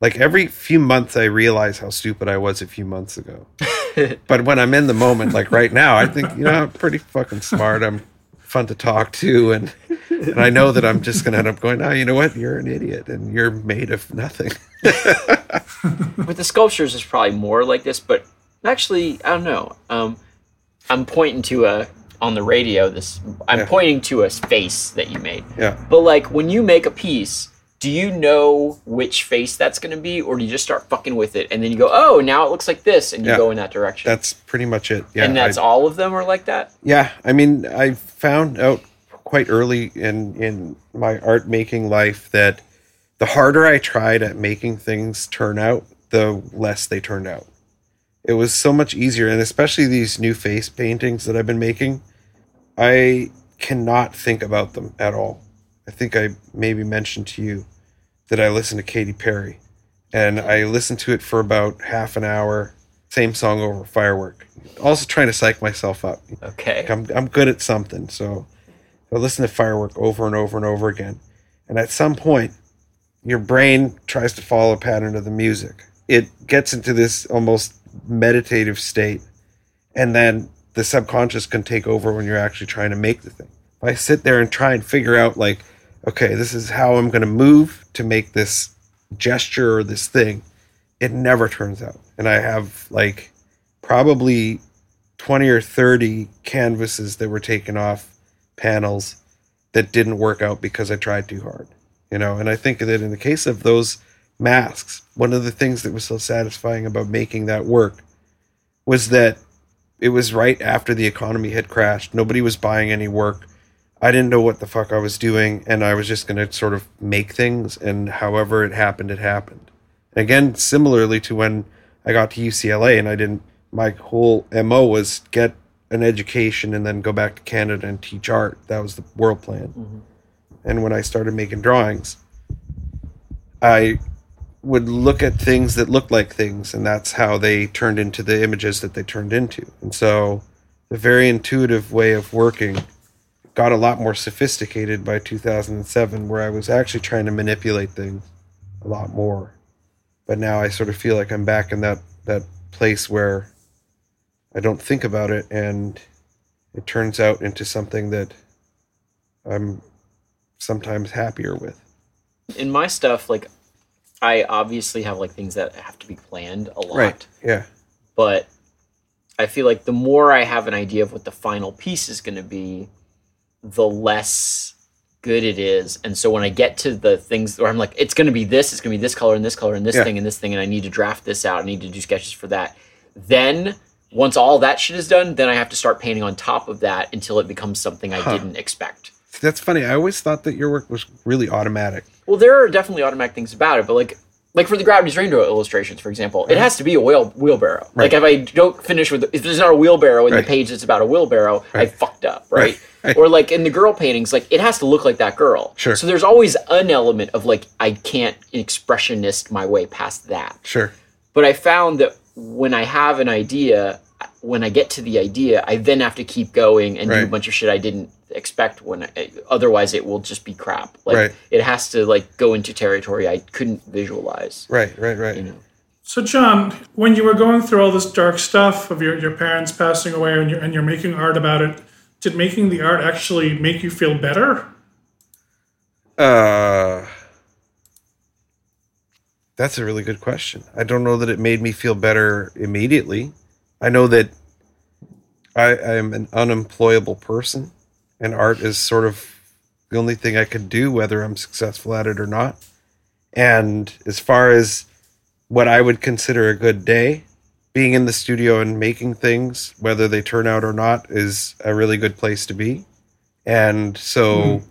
like every few months I realize how stupid I was a few months ago. but when I'm in the moment, like right now, I think, you know, I'm pretty fucking smart. I'm fun to talk to. And, and I know that I'm just going to end up going, oh, you know what? You're an idiot and you're made of nothing. with the sculptures is probably more like this but actually i don't know um i'm pointing to a on the radio this i'm Yeah. pointing to a face that you made yeah. but like when you make a piece do you know which face that's going to be or do you just start fucking with it and then you go oh now it looks like this and you Yeah. go in that direction That's pretty much it. Yeah. and that's I- all of them are like that Yeah, I mean, I found out quite early in in my art making life that the harder I tried at making things turn out, the less they turned out. It was so much easier, and especially these new face paintings that I've been making, I cannot think about them at all. I think I maybe mentioned to you that I listened to Katy Perry, and I listened to it for about half an hour, same song over firework. Also trying to psych myself up. okay Like, I'm I'm good at something, so I listen to firework over and over and over again. And at some point, your brain tries to follow a pattern of the music. It gets into this almost meditative state, and then the subconscious can take over when you're actually trying to make the thing. If I sit there and try and figure out, like, okay, this is how I'm going to move to make this gesture or this thing, it never turns out. And I have like probably 20 or 30 canvases that were taken off panels that didn't work out because I tried too hard. You know, and I think that in the case of those masks, one of the things that was so satisfying about making that work was that it was right after the economy had crashed. Nobody was buying any work. I didn't know what the fuck I was doing, and I was just going to sort of make things, and however it happened, it happened. Again, similarly to when I got to UCLA, and I didn't. My whole mo was get an education and then go back to Canada and teach art. That was the world plan. Mm-hmm. And when I started making drawings, I would look at things that looked like things, and that's how they turned into the images that they turned into. And so, the very intuitive way of working got a lot more sophisticated by 2007, where I was actually trying to manipulate things a lot more. But now I sort of feel like I'm back in that that place where I don't think about it, and it turns out into something that I'm sometimes happier with. in my stuff like i obviously have like things that have to be planned a lot Yeah. but I feel like the more I have an idea of what the final piece is going to be, the less good it is. And so when I get to the things where I'm like, it's going to be this, it's going to be this color and this color and this Yeah. thing and this thing, and I need to draft this out, I need to do sketches for that. Then once all that shit is done, then I have to start painting on top of that until it becomes something I Huh. didn't expect. That's funny. I always thought that your work was really automatic. Well, there are definitely automatic things about it, but like like for the Gravity's Rainbow illustrations, for example, it mm-hmm. has to be a wheel wheelbarrow. Right. Like if I don't finish with if there's not a wheelbarrow in Right. the page that's about a wheelbarrow, I fucked up, right? Or like in the girl paintings, like it has to look like that girl. Sure. So there's always an element of like I can't expressionist my way past that. Sure. But I found that when I have an idea, when I get to the idea, I then have to keep going and do a bunch of shit I didn't expect when I, otherwise it will just be crap. Like Right. it has to like go into territory I couldn't visualize. Right, right, right. You know. So, John, when you were going through all this dark stuff of your, your parents passing away and you're, and you're making art about it, did making the art actually make you feel better? Uh, that's a really good question. I don't know that it made me feel better immediately. I know that I, I am an unemployable person, and art is sort of the only thing I could do, whether I'm successful at it or not. And as far as what I would consider a good day, being in the studio and making things, whether they turn out or not, is a really good place to be. And so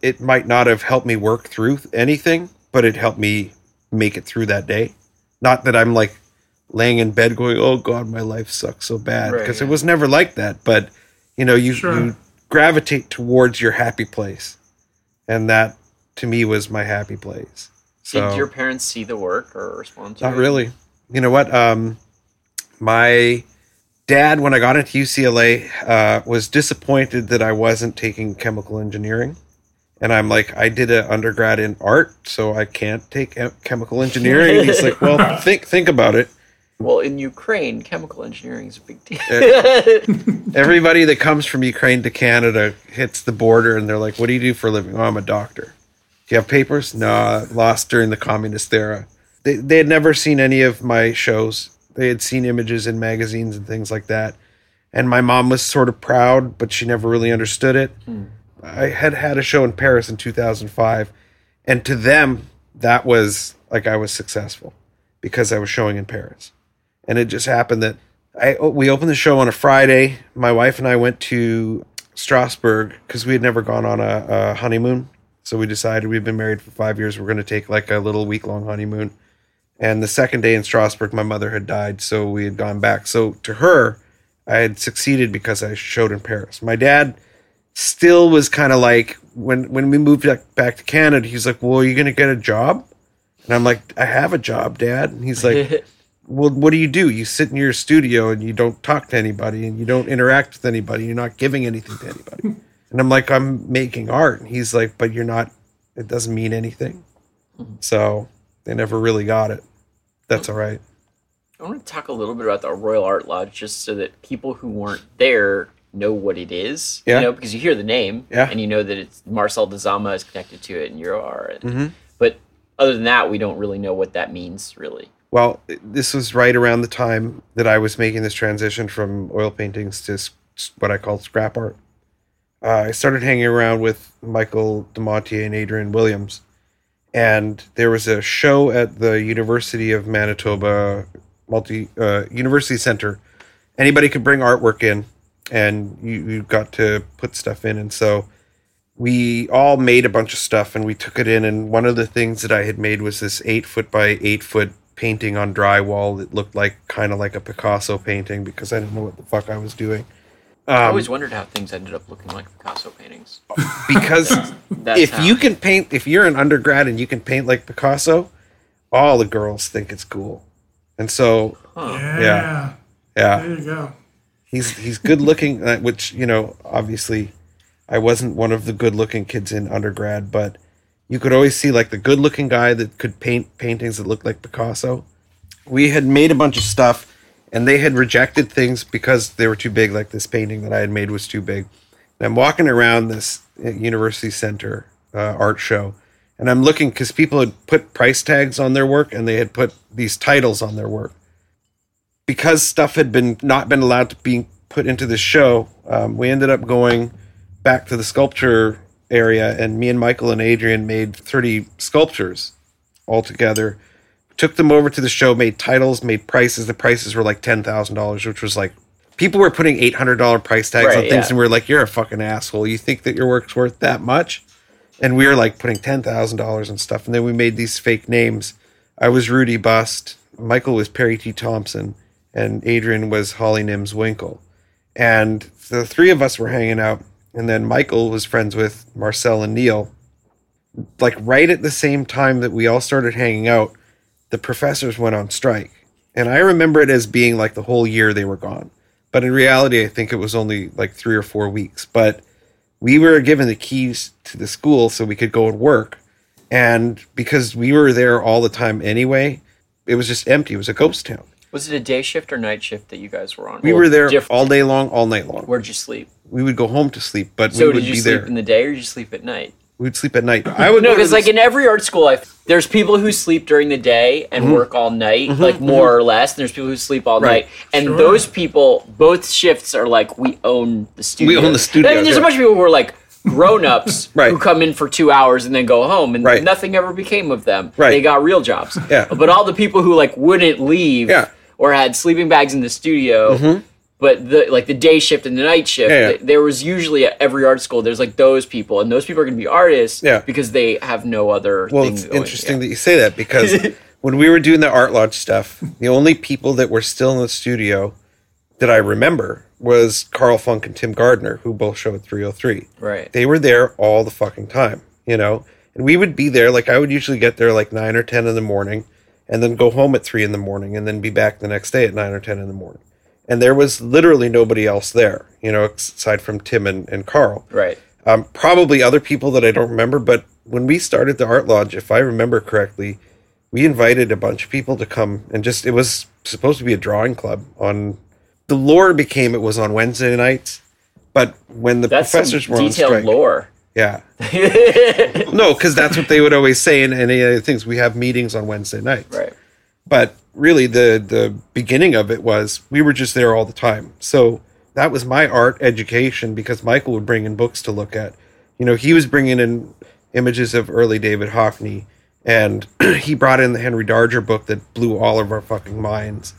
it might not have helped me work through anything, but it helped me make it through that day. Not that I'm like laying in bed going, "Oh God, my life sucks so bad," Right, because yeah. it was never like that. But you know, you Sure. you gravitate towards your happy place, and that to me was my happy place. So Did your parents see the work or respond to not it? really. You know what? Um, my dad, when I got into UCLA, uh, was disappointed that I wasn't taking chemical engineering. And I'm like, I did an undergrad in art, so I can't take chemical engineering. He's like, well, think think about it. Well, in Ukraine, chemical engineering is a big deal. Eh, everybody that comes from Ukraine to Canada hits the border, and they're like, "What do you do for a living?" Oh, I'm a doctor. Do you have papers? No, I lost during the communist era. They they had never seen any of my shows. They had seen images in magazines and things like that. And my mom was sort of proud, but she never really understood it. Hmm. I had had a show in Paris in 2005, and to them, that was like I was successful because I was showing in Paris. And it just happened that I oh, we opened the show on a Friday. My wife and I went to Strasbourg because we had never gone on a, a honeymoon. So we decided we've been married for five years. We're going to take like a little week long honeymoon. And the second day in Strasbourg, my mother had died, so we had gone back. So to her, I had succeeded because I showed in Paris. My dad still was kind of like when when we moved back, back to Canada, he's like, "Well, are you going to get a job?" And I'm like, "I have a job, Dad." And he's like, "Well, what do you do? You sit in your studio and you don't talk to anybody and you don't interact with anybody. You're not giving anything to anybody." and I'm like, "I'm making art." And he's like, "But you're not. It doesn't mean anything." So they never really got it. That's all right. I want to talk a little bit about the Royal Art Lodge just so that people who weren't there know what it is. Yeah. You know, because you hear the name Yeah. and you know that it's Marcel Dzama is connected to it and you are. And, Mhm. But other than that, we don't really know what that means, really. Well, this was right around the time that I was making this transition from oil paintings to what I call scrap art. Uh, I started hanging around with Michael Dumontier and Adrian Williams, and there was a show at the University of Manitoba multi uh, University Center. Anybody could bring artwork in, and you, you got to put stuff in, and so we all made a bunch of stuff and we took it in and one of the things that i had made was this eight foot by eight foot painting on drywall that looked like kind of like a picasso painting because i didn't know what the fuck i was doing I um, always wondered how things ended up looking like Picasso paintings. because That's if how- you can paint if you're an undergrad and you can paint like picasso all the girls think it's cool and so Huh. Yeah. Yeah. yeah There you go. he's he's good looking uh, which you know obviously i wasn't one of the good looking kids in undergrad but you could always see like the good looking guy that could paint paintings that looked like picasso. We had made a bunch of stuff and they had rejected things because they were too big. Like this painting that i had made was too big. And i'm walking around this uh, university center uh, art show and i'm looking because people had put price tags on their work and they had put these titles on their work. Because stuff had been not been allowed to be put into the show, um, we ended up going back to the sculpture area, and me and Michael and Adrian made thirty sculptures all together. Took them over to the show, made titles, made prices. The prices were like ten thousand dollars, which was like people were putting eight hundred dollar price tags on things, yeah. and we are like, "You're a fucking asshole. You think that your work's worth that much?" And we were like putting ten thousand dollars and stuff. And then we made these fake names. I was Rudy Bust. Michael was Perry T. Thompson, and Adrian was Holly Nims Winkle. And the three of us were hanging out, and then Michael was friends with Marcel and Neil. Like right at the same time that we all started hanging out, the professors went on strike. And I remember it as being like the whole year they were gone. But in reality, I think it was only like three or four weeks. But we were given the keys to the school so we could go and work. And because we were there all the time anyway, it was just empty. It was a ghost town. Was it a day shift or night shift that you guys were on? We Well, were there diff- all day long, all night long. Where'd you sleep? We would go home to sleep, but So we would did you be sleep there. in the day or did you sleep at night? We'd sleep at night. I would No, go to because the like in every art school, I there's people who sleep during the day and Mm-hmm. work all night, like more or less. And there's people who sleep all Right. night, and Sure. those people, both shifts are like we own the studio. We own the studio, I mean, there's yeah. a bunch of people who are like grown-ups Right. who come in for two hours and then go home, and Right. nothing ever became of them. Right. They got real jobs. Yeah. But all the people who like wouldn't leave, Yeah. Mm-hmm. or had sleeping bags in the studio. But the like the day shift and the night shift, Yeah, th- there was usually at every art school. There's like those people, and those people are going to be artists, because they have no other. Well, it's going. interesting that you say that because when we were doing the art lodge stuff, the only people that were still in the studio that I remember was Karel Funk and Tim Gardner, who both showed at 303. Right. They were there all the fucking time, you know? And we would be there, like, I would usually get there like 9 or 10 in the morning and then go home at 3 in the morning and then be back the next day at 9 or 10 in the morning. And there was literally nobody else there, you know, aside from Tim and, and Carl Right. um, probably other people that I don't remember. But when we started the art lodge, if I remember correctly, we invited a bunch of people to come and just it was supposed to be a drawing club on. The lore became it was on Wednesday nights, but when the That's professors some were on strike, lore. yeah, no, because that's what they would always say in any other things. We have meetings on Wednesday nights, Right. but really the the beginning of it was we were just there all the time so that was my art education because michael would bring in books to look at you know he was bringing in images of early david hockney and he brought in the henry darger book that blew all of our fucking minds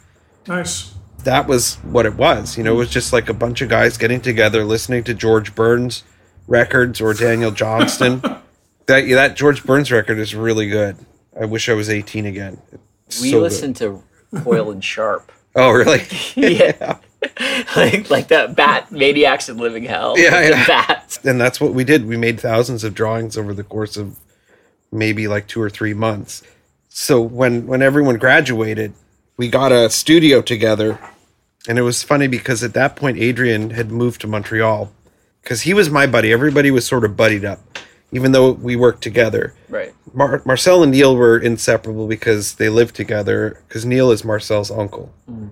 Nice. That was what it was you know it was just like a bunch of guys getting together listening to george burns records or daniel johnston that that george burns record is really good i wish i was 18 again It's We so good. listened to Coil and Sharp. oh really yeah. like like that bat maniacs in living hell. Yeah, the yeah. bats. and that's what we did. We made thousands of drawings over the course of maybe like two or three months. So when when everyone graduated, we got a studio together, and it was funny because at that point Adrian had moved to Montreal because he was my buddy. Everybody was sort of buddied up, even though we worked together. Right. Mar- Marcel and Neil were inseparable because they lived together. Because Neil is Marcel's uncle. Mm.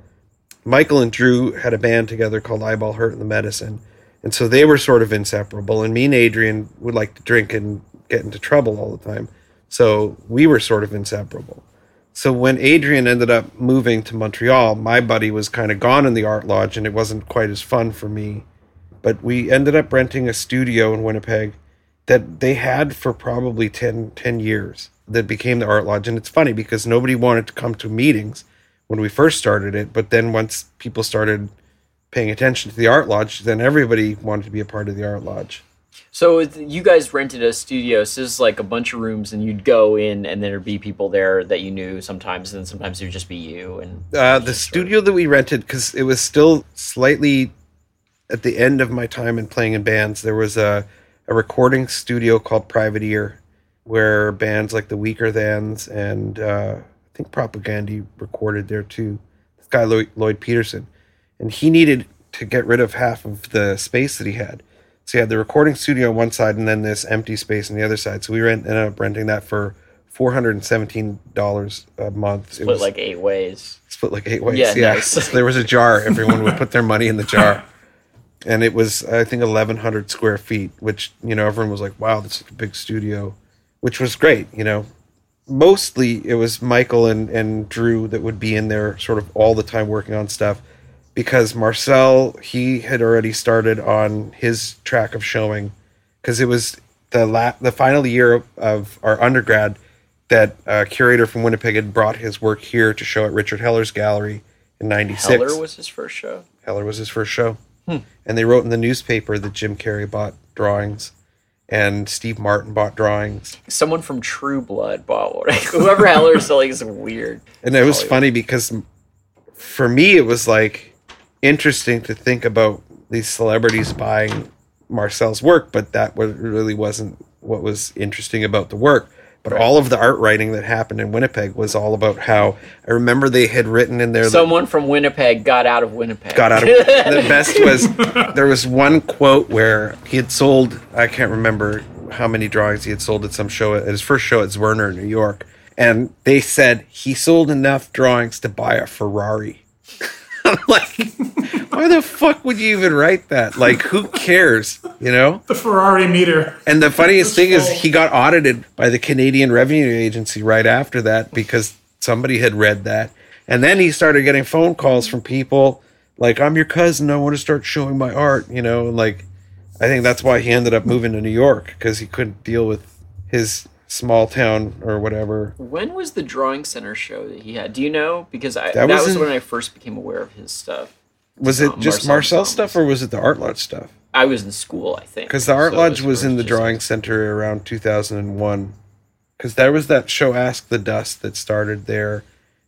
Michael and Drue had a band together called Eyeball Hurt and the Medicine, and so they were sort of inseparable. And me and Adrian would like to drink and get into trouble all the time, so we were sort of inseparable. So when Adrian ended up moving to Montreal, my buddy was kind of gone in the art lodge, and it wasn't quite as fun for me. But we ended up renting a studio in Winnipeg that they had for probably 10, 10 years that became the art lodge and it's funny because nobody wanted to come to meetings when we first started it but then once people started paying attention to the art lodge then everybody wanted to be a part of the art lodge So you guys rented a studio. So this is like a bunch of rooms, and you'd go in, and there'd be people there that you knew sometimes, and then sometimes it would just be you. And uh, the studio that we rented because it was still slightly at the end of my time in playing in bands there was a, a recording studio called private ear where bands like the Weakerthans and uh, i think Propagandhi recorded there too this guy lloyd, lloyd peterson and he needed to get rid of half of the space that he had so he had the recording studio on one side and then this empty space on the other side so we rent, ended up renting that for $417 a month It split was- like eight ways. split like eight ways. Yeah, Yeah, nice. So there was a jar. Everyone would put their money in the jar, and it was I think eleven hundred square feet, which you know everyone was like, "Wow, that's a big studio," which was great. You know, mostly it was Michael and and Drue that would be in there sort of all the time working on stuff because Marcel he had already started on his track of showing because it was the la- the final year of our undergrad that a curator from Winnipeg had brought his work here to show at Richard Heller's gallery in '96. Heller was his first show. Heller was his first show, hmm. and they wrote in the newspaper that Jim Carrey bought drawings, and Steve Martin bought drawings, Someone from True Blood bought one. Whoever Heller is selling is weird. and it was Hollywood. funny because for me it was like interesting to think about these celebrities buying Marcel's work, but that was, really wasn't what was interesting about the work. But all of the art writing that happened in Winnipeg was all about how I remember they had written in there. that- Someone from Winnipeg got out of Winnipeg. got out of the best was there was one quote where he had sold I can't remember how many drawings he had sold at some show at his first show at Zwirner in New York and they said he sold enough drawings to buy a Ferrari. I'm like why the fuck would you even write that? Like who cares, you know? The Ferrari meter. And the funniest thing is he got audited by the Canadian Revenue Agency right after that because somebody had read that. And then he started getting phone calls from people like, I'm your cousin, I want to start showing my art, you know, and like I think that's why he ended up moving to New York because he couldn't deal with his small town or whatever. When was the drawing center show that he had? Do you know? Because I, That that, was was, in- when I first became aware of his stuff. Was it Um, just Marcel Marcel stuff or was it the Art Lodge stuff? I was in school, I think. Because the Art So Lodge was first in the drawing center around 2001. Because there was that show Ask the Dust that started there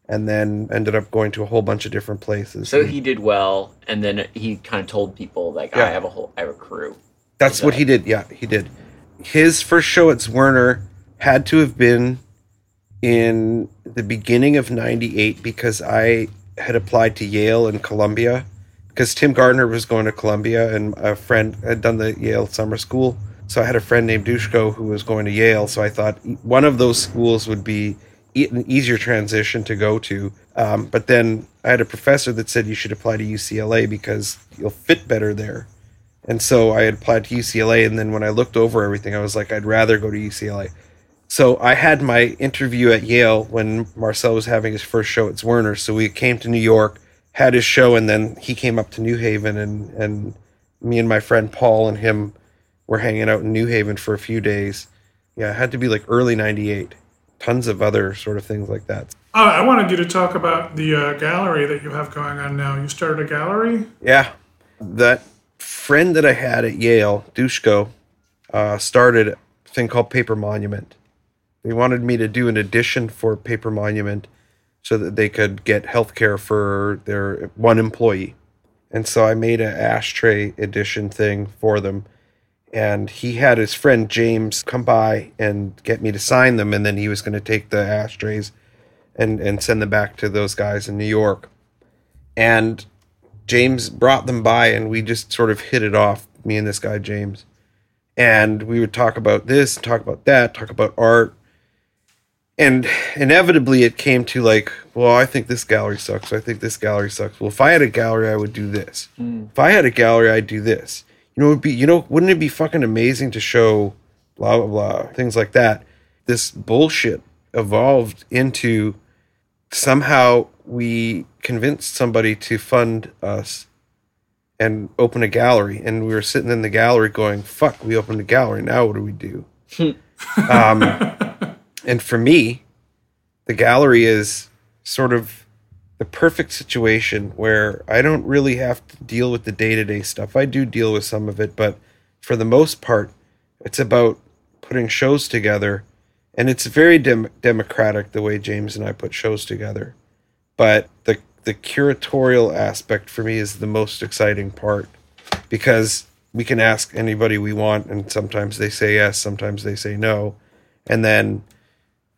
and then ended up going to a whole bunch of different places. So he did well, and then he kind of told people like, Yeah. "I have a whole, I have a crew." That's what he did. Yeah, he did. His first show at Zwirner had to have been in the beginning of 98 because I had applied to Yale and Columbia because Tim Gardner was going to Columbia and a friend had done the Yale summer school. So I had a friend named Dushko who was going to Yale. So I thought one of those schools would be an easier transition to go to. Um, but then I had a professor that said you should apply to UCLA because you'll fit better there. And so I had applied to UCLA, and then when I looked over everything, I was like, I'd rather go to UCLA. So I had my interview at Yale when Marcel was having his first show at Zwirner. So we came to New York, had his show, and then he came up to New Haven, and and me and my friend Paul and him were hanging out in New Haven for a few days. Yeah, it had to be like early '98. Tons of other sort of things like that. Uh, I wanted you to talk about the uh, gallery that you have going on now. You started a gallery. Yeah, that friend that I had at Yale, Dushko, uh, started a thing called Paper Monument. They wanted me to do an edition for Paper Monument so that they could get health care for their one employee. And so I made an ashtray edition thing for them. And he had his friend James come by and get me to sign them. And then he was going to take the ashtrays and, and send them back to those guys in New York. And James brought them by and we just sort of hit it off, me and this guy James. And we would talk about this, talk about that, talk about art. And inevitably it came to like, well, I think this gallery sucks. I think this gallery sucks. Well, if I had a gallery, I would do this. If I had a gallery, I'd do this. You know, it'd be you know, wouldn't it be fucking amazing to show blah blah blah, things like that. This bullshit evolved into somehow we convinced somebody to fund us and open a gallery and we were sitting in the gallery going fuck we opened a gallery now what do we do um, and for me the gallery is sort of the perfect situation where i don't really have to deal with the day-to-day stuff. I do deal with some of it but for the most part it's about putting shows together. And it's very dem- democratic the way James and I put shows together. But the the curatorial aspect for me is the most exciting part because we can ask anybody we want, and sometimes they say yes, sometimes they say no, and then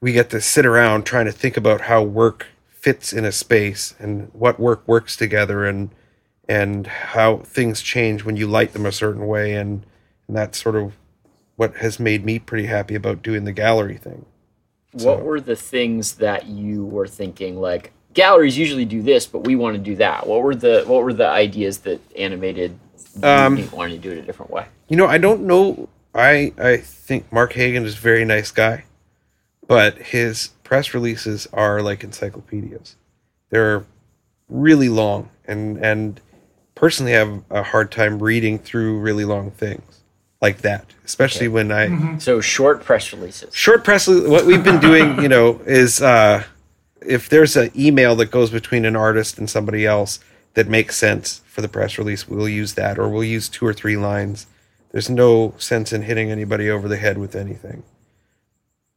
we get to sit around trying to think about how work fits in a space and what work works together and and how things change when you light them a certain way and, and that's sort of what has made me pretty happy about doing the gallery thing. What were the things that you were thinking like galleries usually do this, but we want to do that? What were the what were the ideas that animated Um, wanting to do it a different way? You know, I don't know. I I think Mark Hagan is a very nice guy, but his press releases are like encyclopedias. They're really long, and and personally, I have a hard time reading through really long things like that, especially when I So short press releases. short press what we've been doing you know is uh if there's an email that goes between an artist and somebody else that makes sense for the press release we'll use that or we'll use two or three lines there's no sense in hitting anybody over the head with anything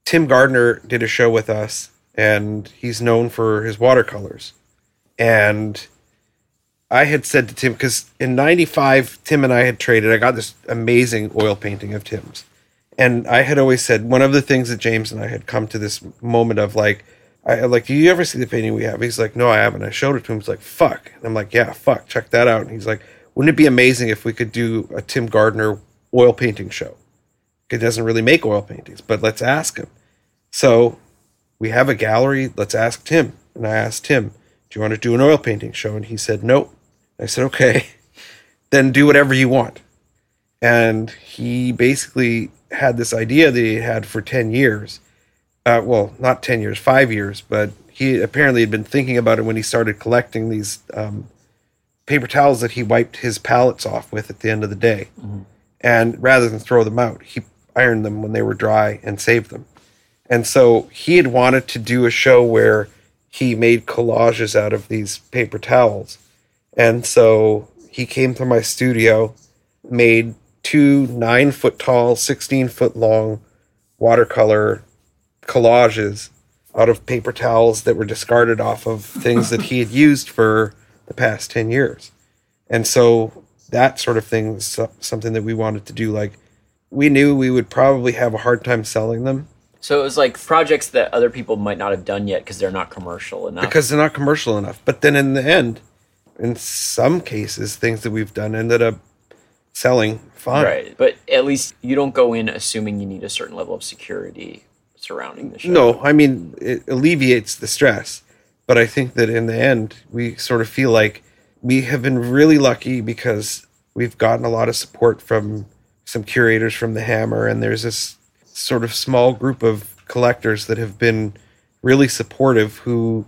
tim gardner did a show with us and he's known for his watercolors and I had said to Tim because in '95 Tim and I had traded. I got this amazing oil painting of Tim's, and I had always said one of the things that James and I had come to this moment of like, I like, do you ever see the painting we have? He's like, no, I haven't. I showed it to him. He's like, fuck. And I'm like, yeah, fuck. Check that out. And he's like, wouldn't it be amazing if we could do a Tim Gardner oil painting show? He doesn't really make oil paintings, but let's ask him. So we have a gallery. Let's ask Tim. And I asked Tim, do you want to do an oil painting show? And he said, no. I said, okay, then do whatever you want. And he basically had this idea that he had for 10 years. Uh, well, not 10 years, five years, but he apparently had been thinking about it when he started collecting these um, paper towels that he wiped his pallets off with at the end of the day. And rather than throw them out, he ironed them when they were dry and saved them. And so he had wanted to do a show where he made collages out of these paper towels. And so he came to my studio, made two nine foot tall, 16 foot long watercolor collages out of paper towels that were discarded off of things that he had used for the past 10 years. And so that sort of thing was something that we wanted to do. Like, we knew we would probably have a hard time selling them So it was like projects that other people might not have done yet because they're not commercial enough. because they're not commercial enough. But then in the end, in some cases, things that we've done ended up selling fine. right, but at least you don't go in assuming you need a certain level of security surrounding the show. No, I mean, it alleviates the stress. But I think that in the end, we sort of feel like we have been really lucky because we've gotten a lot of support from some curators from the Hammer, and there's this sort of small group of collectors that have been really supportive who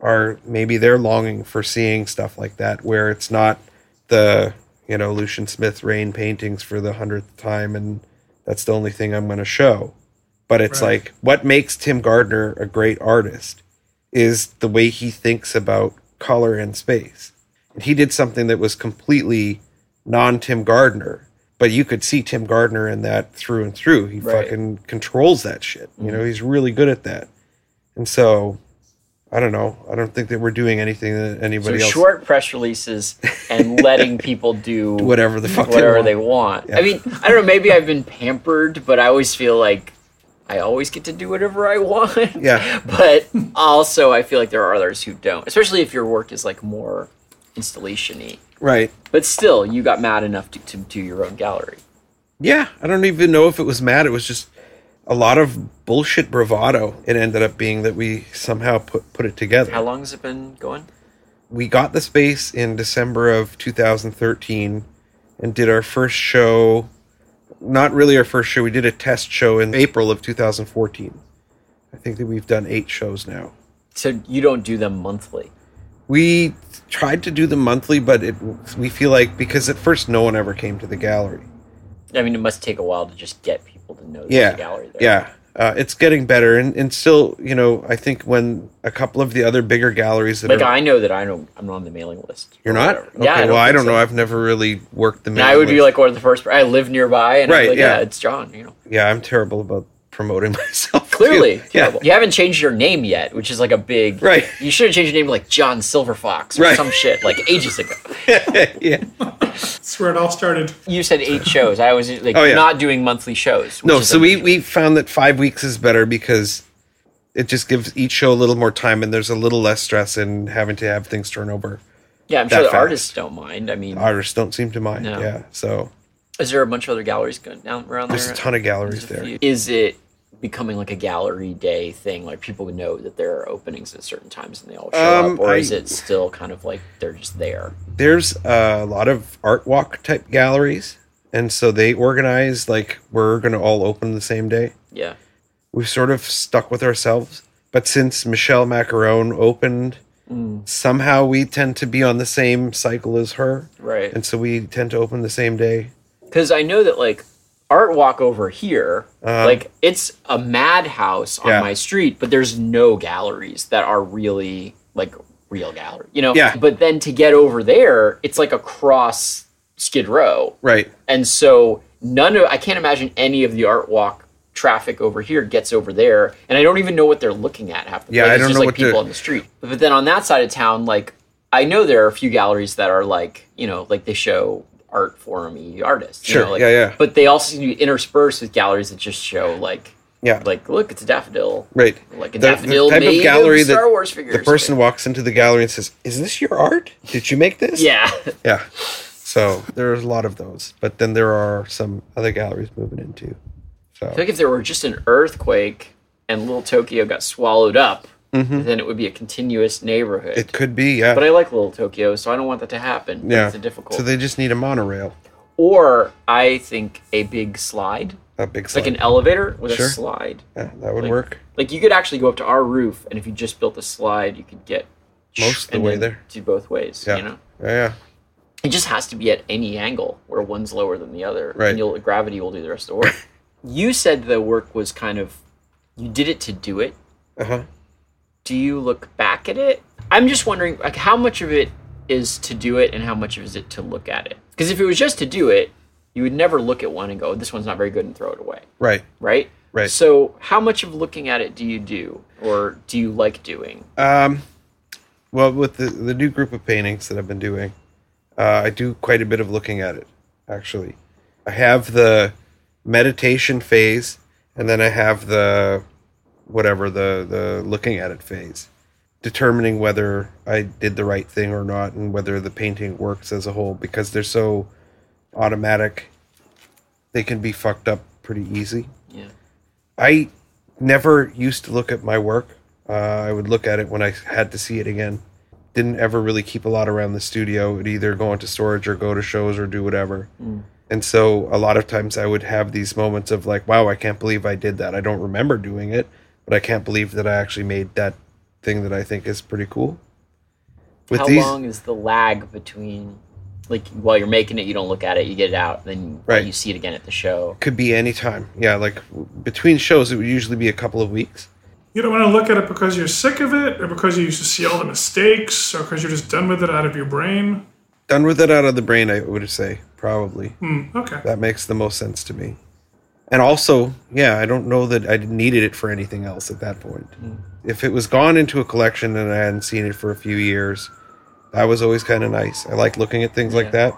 are maybe they're longing for seeing stuff like that where it's not the you know Lucien Smith rain paintings for the hundredth time and that's the only thing I'm going to show but it's Right. like what makes Tim Gardner a great artist is the way he thinks about color and space. And he did something that was completely non Tim Gardner, but you could see Tim Gardner in that through and through. He Right. fucking controls that shit. You know, mm-hmm. he's really good at that. And so I don't know. I don't think that we're doing anything that So anybody else short press releases and letting people do whatever the fuck whatever they they want. want. Yeah. I mean, I don't know. Maybe I've been pampered, but I always feel like I always get to do whatever I want. Yeah. But also, I feel like there are others who don't, especially if your work is like more installation-y. Right. But still, you got mad enough to, to do your own gallery. Yeah, I don't even know if it was mad. It was just a lot of bullshit bravado. It ended up being that we somehow put put it together. How long has it been going? we got the space in December of 2013 and did our first show. Not really our first show. We did a test show in April of 2014. I think that we've done eight shows now. So you don't do them monthly. We tried to do them monthly, but it we feel like because at first no one ever came to the gallery. I mean, it must take a while to just get people to know yeah, a gallery there. yeah. Uh, it's getting better, and, and still, you know, I think when a couple of the other bigger galleries that Like are I know that I don't. I'm not on the mailing list. you're not okay. Yeah. I well, I don't so. know. I've never really worked the. mailing And I would be like one of the first. I live nearby, and Right, like, yeah. yeah. it's John. You know, yeah, I'm terrible about promoting myself. clearly, too. terrible. You haven't changed your name yet, which is like a big. Right. You should have changed your name to like John Silverfox or Right. some shit like ages ago. yeah, yeah. That's where it all started. You said eight shows. I was like Oh, yeah. not doing monthly shows. No, is so we we found that five weeks is better because it just gives each show a little more time, and there's a little less stress in having to have things turn over. yeah, I'm sure the fast. artists don't mind. I mean, Artists don't seem to mind. No. Yeah, so is there a bunch of other galleries going down around there's there? a ton of galleries There's a there. few. Is it becoming like a gallery day thing? Like people would know that there are openings at certain times and they all show Um, up, or is it still kind of like they're just there? There's a lot of art walk type galleries, and so they organize like we're going to all open the same day. Yeah. we've sort of stuck with ourselves. But since Michelle Maccarone opened, somehow we tend to be on the same cycle as her. Right. And so we tend to open the same day. Because I know that like Art Walk over here, uh-huh. like it's a madhouse on. Yeah. my street, but there's no galleries that are really like real gallery, you know? Yeah. But then to get over there, it's like across Skid Row. Right. And so none of I can't imagine any of the art walk traffic over here gets over there, and I don't even know what they're looking at half the Yeah, time. I It's don't just know like what people to- on the street. But then on that side of town, like I know there are a few galleries that are like, you know, like they show art forum artists. you Sure, know, like- yeah, yeah. But they also seem to be interspersed with galleries that just show like, Yeah. like look, it's a daffodil. Right. Like a The- the daffodil type of gallery of that Star Wars figures. The person walks into the gallery and says, "Is this your art? Did you make this?" Yeah. Yeah. So there's a lot of those, but then there are some other galleries moving into. So I feel like if there were just an earthquake and little Tokyo got swallowed up, then it would be a continuous neighborhood. Mm-hmm. it could be, yeah. but I like little Tokyo, so I don't want that to happen. yeah. It's a difficult. So they just need a monorail, or I think a big slide, a big It's like an elevator with Sure. a slide. yeah, that would like- work. Like you could actually go up to our roof, and if you just built a slide, you could get Most of the way there. Do both ways. Yeah. You know, Yeah, yeah. it just has to be at any angle where one's lower than the other, Right. and you'll gravity will do the rest of the work. you said the work was kind of you did it to do it. Uh huh. Do you look back at it? I'm just wondering, like, how much of it is to do it, and how much is it to look at it? Because if it was just to do it, you would never look at one and go, "This one's not very good," and throw it away. Right. right? Right. So, how much of looking at it do you do, or do you like doing? Um, well, with the the new group of paintings that I've been doing, uh, I do quite a bit of looking at it. Actually, I have the meditation phase, and then I have the whatever the the looking at it phase, determining whether I did the right thing or not, and whether the painting works as a whole. Because they're so automatic, they can be fucked up pretty easy. Yeah. I never used to look at my work. Uh, I would look at it when I had to see it again. Didn't ever really keep a lot around the studio. Would either go into storage or go to shows or do whatever. And so a lot of times I would have these moments of like, wow, I can't believe I did that. I don't remember doing it, but I can't believe that I actually made that thing that I think is pretty cool. With how these, long is the lag between, like, while you're making it, you don't look at it, you get it out, then Right. you see it again at the show. could be any time. Yeah, like between shows, it would usually be a couple of weeks. You don't want to look at it because you're sick of it, or because you used to see all the mistakes, or because you're just done with it out of your brain. Done with it out of the brain, I would say probably. Hmm, okay. That makes the most sense to me. And also, yeah, I don't know that I needed it for anything else at that point. Hmm. If it was gone into a collection and I hadn't seen it for a few years, that was always kind of nice. I like looking at things like that.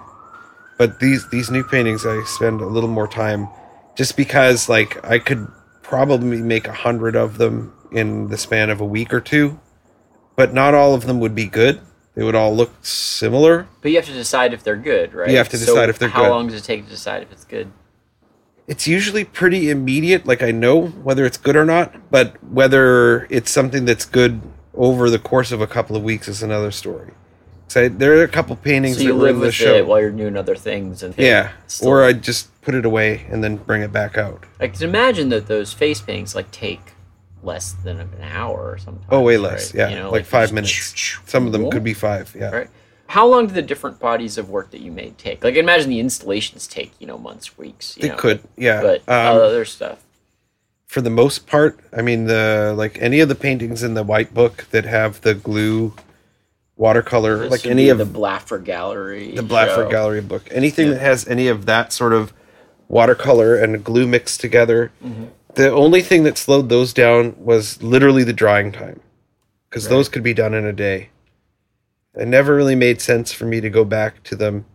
But these these new paintings, I spend a little more time, just because like I could probably make a hundred of them in the span of a week or two, but not all of them would be good. They would all look similar. But you have to decide if they're good, right? You have to So decide if they're how good. long does it take to decide if it's good? It's usually pretty immediate. Like I know whether it's good or not, but whether it's something that's good over the course of a couple of weeks is another story. So there are a couple paintings So you that were live in the with show. it while you're doing other things, and yeah, or I just put it away and then bring it back out. I can imagine that those face paintings like take less than an hour or something. Oh, way less. right? Yeah, You know, like you five minutes. Some of them could be five. Yeah. Right. How long do the different bodies of work that you made take? Like, imagine the installations take, you know, months, weeks. You They know, could. Yeah. But um, other stuff. for the most part, I mean the like any of the paintings in the white book that have the glue watercolor, This like any of the Blaffer Gallery. the Blaffer show. Gallery book. Anything that has any of that sort of watercolor and glue mixed together. Mm-hmm. The only thing that slowed those down was literally the drying time, because those could be done in a day. It never really made sense for me to go back to them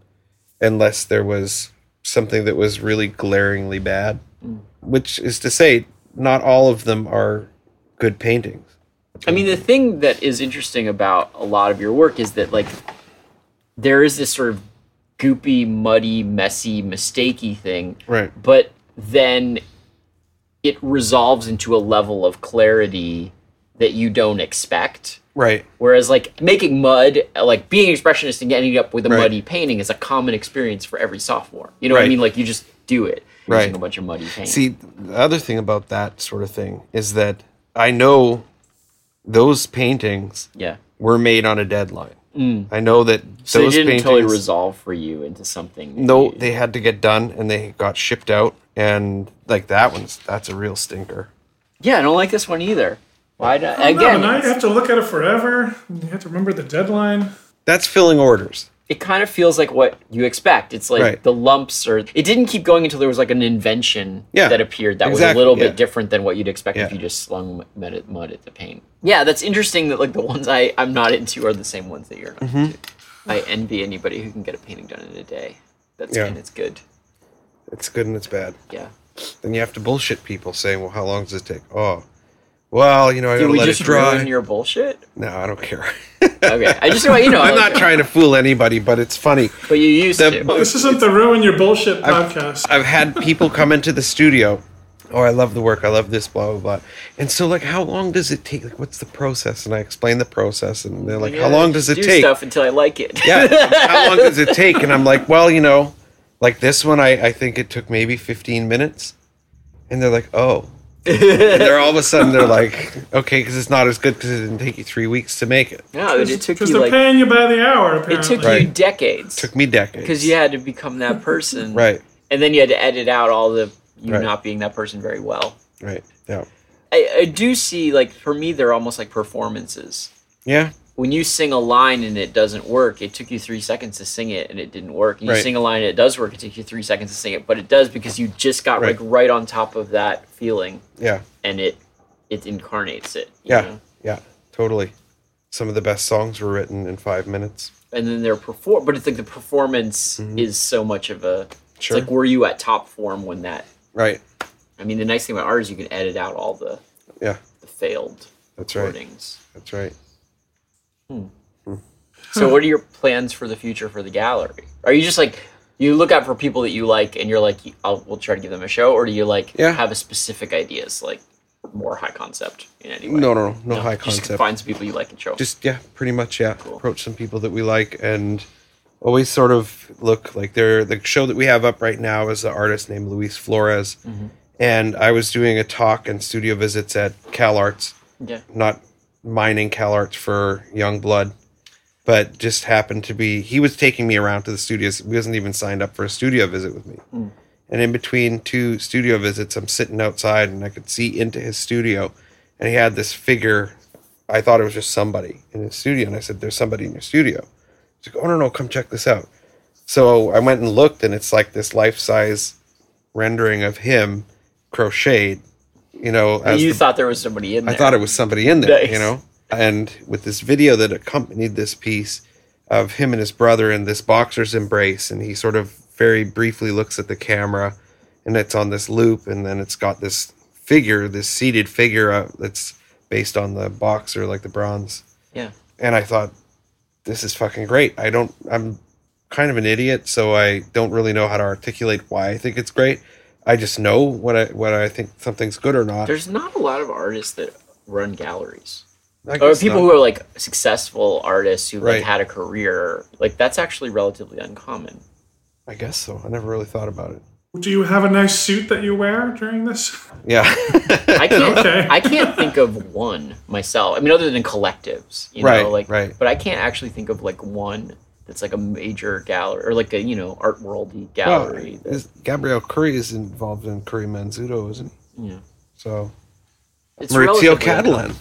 unless there was something that was really glaringly bad. Mm. Which is to say, not all of them are good paintings. I mean, the thing that is interesting about a lot of your work is that, like, there is this sort of goopy, muddy, messy, mistakey thing. Right. But then it resolves into a level of clarity that you don't expect. Right. Whereas, like making mud, like being expressionist and ending up with a Right. muddy painting is a common experience for every sophomore. You know what I mean? Like you just do it Right. using a bunch of muddy paint. See, the other thing about that sort of thing is that I know those paintings yeah. were made on a deadline. Mm. I know that So those they didn't paintings. totally resolve for you into something. no, you- they had to get done and they got shipped out, and like that one's that's a real stinker. Yeah, I don't like this one either. Why? Do, Again, again, now you have to look at it forever. and You have to remember the deadline. That's filling orders. it kind of feels like what you expect. It's like Right. the lumps or it didn't keep going until there was like an invention Yeah, that appeared that was a little yeah. bit different than what you'd expect if you just slung mud at, mud at the paint. Yeah, that's interesting that like the ones I, I'm not into are the same ones that you're not Mm-hmm. into. I envy anybody who can get a painting done in a day. That's Yeah. and it's good. It's good and it's bad. Yeah. Then you have to bullshit people saying, "Well, how long does it take?" Oh, well, you know, I Did gotta we let just it dry. ruin your bullshit? No, I don't care. Okay. I just want you know I'm like- not trying to fool anybody, but it's funny. but you used The- to. This isn't the Ruin Your Bullshit podcast. I've had people come into the studio. Oh, I love the work. I love this. Blah blah blah. And so, like, how long does it take? Like, what's the process? And I explain the process, and they're like, "How long does it do take?" stuff until I like it. yeah how long does it take and i'm like well you know like this one i, I think it took maybe 15 minutes and they're like oh and they're all of a sudden they're like okay because it's not as good because it didn't take you three weeks to make it no, but it took Because you they're like paying you by the hour, it apparently. took you Right. decades. took me decades because you had to become that person right and then you had to edit out all the you Right. not being that person very well right yeah I, I do see like for me they're almost like performances yeah when you sing a line and it doesn't work it took you three seconds to sing it and it didn't work and you Right. sing a line and it does work it takes you three seconds to sing it but it does because you just got Right. like right on top of that feeling yeah and it it incarnates it yeah know? yeah totally some of the best songs were written in five minutes and then they're perform but it's like the performance is so much of a Mm-hmm. Sure. it's like were you at top form when that right I mean, the nice thing about art is you can edit out all the yeah the failed that's right recordings. that's right Hmm. So, what are your plans for the future for the gallery? Are you just like you look out for people that you like, and you're like, I'll we'll try to give them a show, or do you like Yeah. have a specific ideas, like more high concept in any way? no no no no high Just concept find some people you like and show. just yeah pretty much yeah Cool. approach some people that we like and always sort of look like they're the show that we have up right now is an artist named luis flores mm-hmm. and i was doing a talk and studio visits at CalArts yeah, not mining CalArts for young blood but just happened to be he was taking me around to the studios. He wasn't even signed up for a studio visit with me. Hmm. And in between two studio visits i'm sitting outside and i could see into his studio and he had this figure. I thought it was just somebody in his studio and i said there's somebody in your studio. He's like oh no no come check this out. So i went and looked and it's like this life-size rendering of him crocheted you know as you the- thought there was somebody in there. I thought it was somebody in there, Nice. you know? And with this video that accompanied this piece of him and his brother in this boxer's embrace, and he sort of very briefly looks at the camera, and it's on this loop, and then it's got this figure, this seated figure uh, that's based on the boxer, like the bronze. Yeah, And I thought, this is fucking great. I don't, I'm kind of an idiot, so I don't really know how to articulate why I think it's great. I just know what I what I think something's good or not. there's not a lot of artists that run galleries. Or people not. who are like successful artists who like Right. had a career like that's actually relatively uncommon I guess so. I never really thought about it. Do you have a nice suit that you wear during this? Yeah. i can't Okay. i can't think of one myself i mean other than collectives you Right, know like right. but i can't actually think of like one that's like a major gallery or like a you know art worldy gallery well, is, Gabriel Kuri is involved in Kurimanzutto, isn't he? Yeah. So it's Maurizio relatively Cattelan.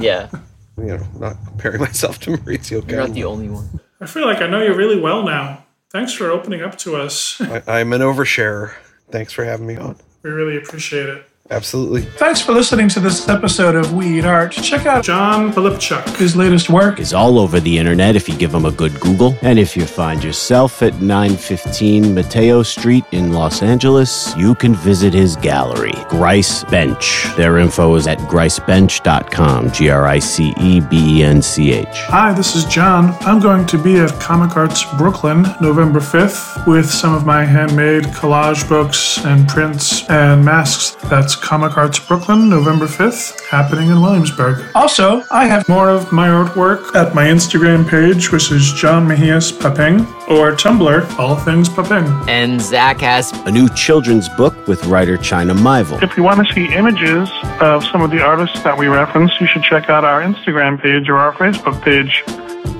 yeah You know, not comparing myself to Maurizio you're not the only one I feel like I know you really well now. Thanks for opening up to us. I, I'm an oversharer. Thanks for having me on. We really appreciate it. Absolutely. Thanks for listening to this episode of We Eat Art. Check out John Pylypchuk. His latest work is all over the internet if you give him a good Google. And if you find yourself at 915 Mateo Street in Los Angeles, you can visit his gallery, Grice Bench. Their info is at gricebench.com, G R I C E B E N C H. Hi, this is John. I'm going to be at Comic Arts Brooklyn November 5th with some of my handmade collage books and prints and masks. That's Comic Arts Brooklyn November 5th, happening in Williamsburg. Also, I have more of my artwork at my Instagram page, which is John Mejias Paping, or Tumblr, All Things Paping. and zach has A new children's book with writer China Miéville. If you want to see images of some of the artists that we reference, you should check out our Instagram page or our Facebook page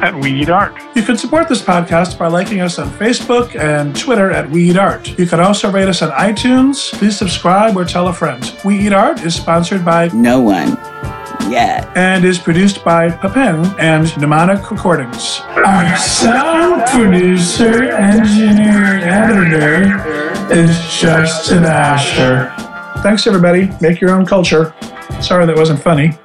at We Eat Art. You can support this podcast by liking us on Facebook and Twitter at We Eat Art. You can also rate us on iTunes. Please subscribe or tell a friend. We Eat Art is sponsored by no one yet and is produced by Paping and Mnemonic Recordings. Our sound producer, engineer, editor is Justin Asher. Thanks, everybody. Make your own culture. Sorry that wasn't funny.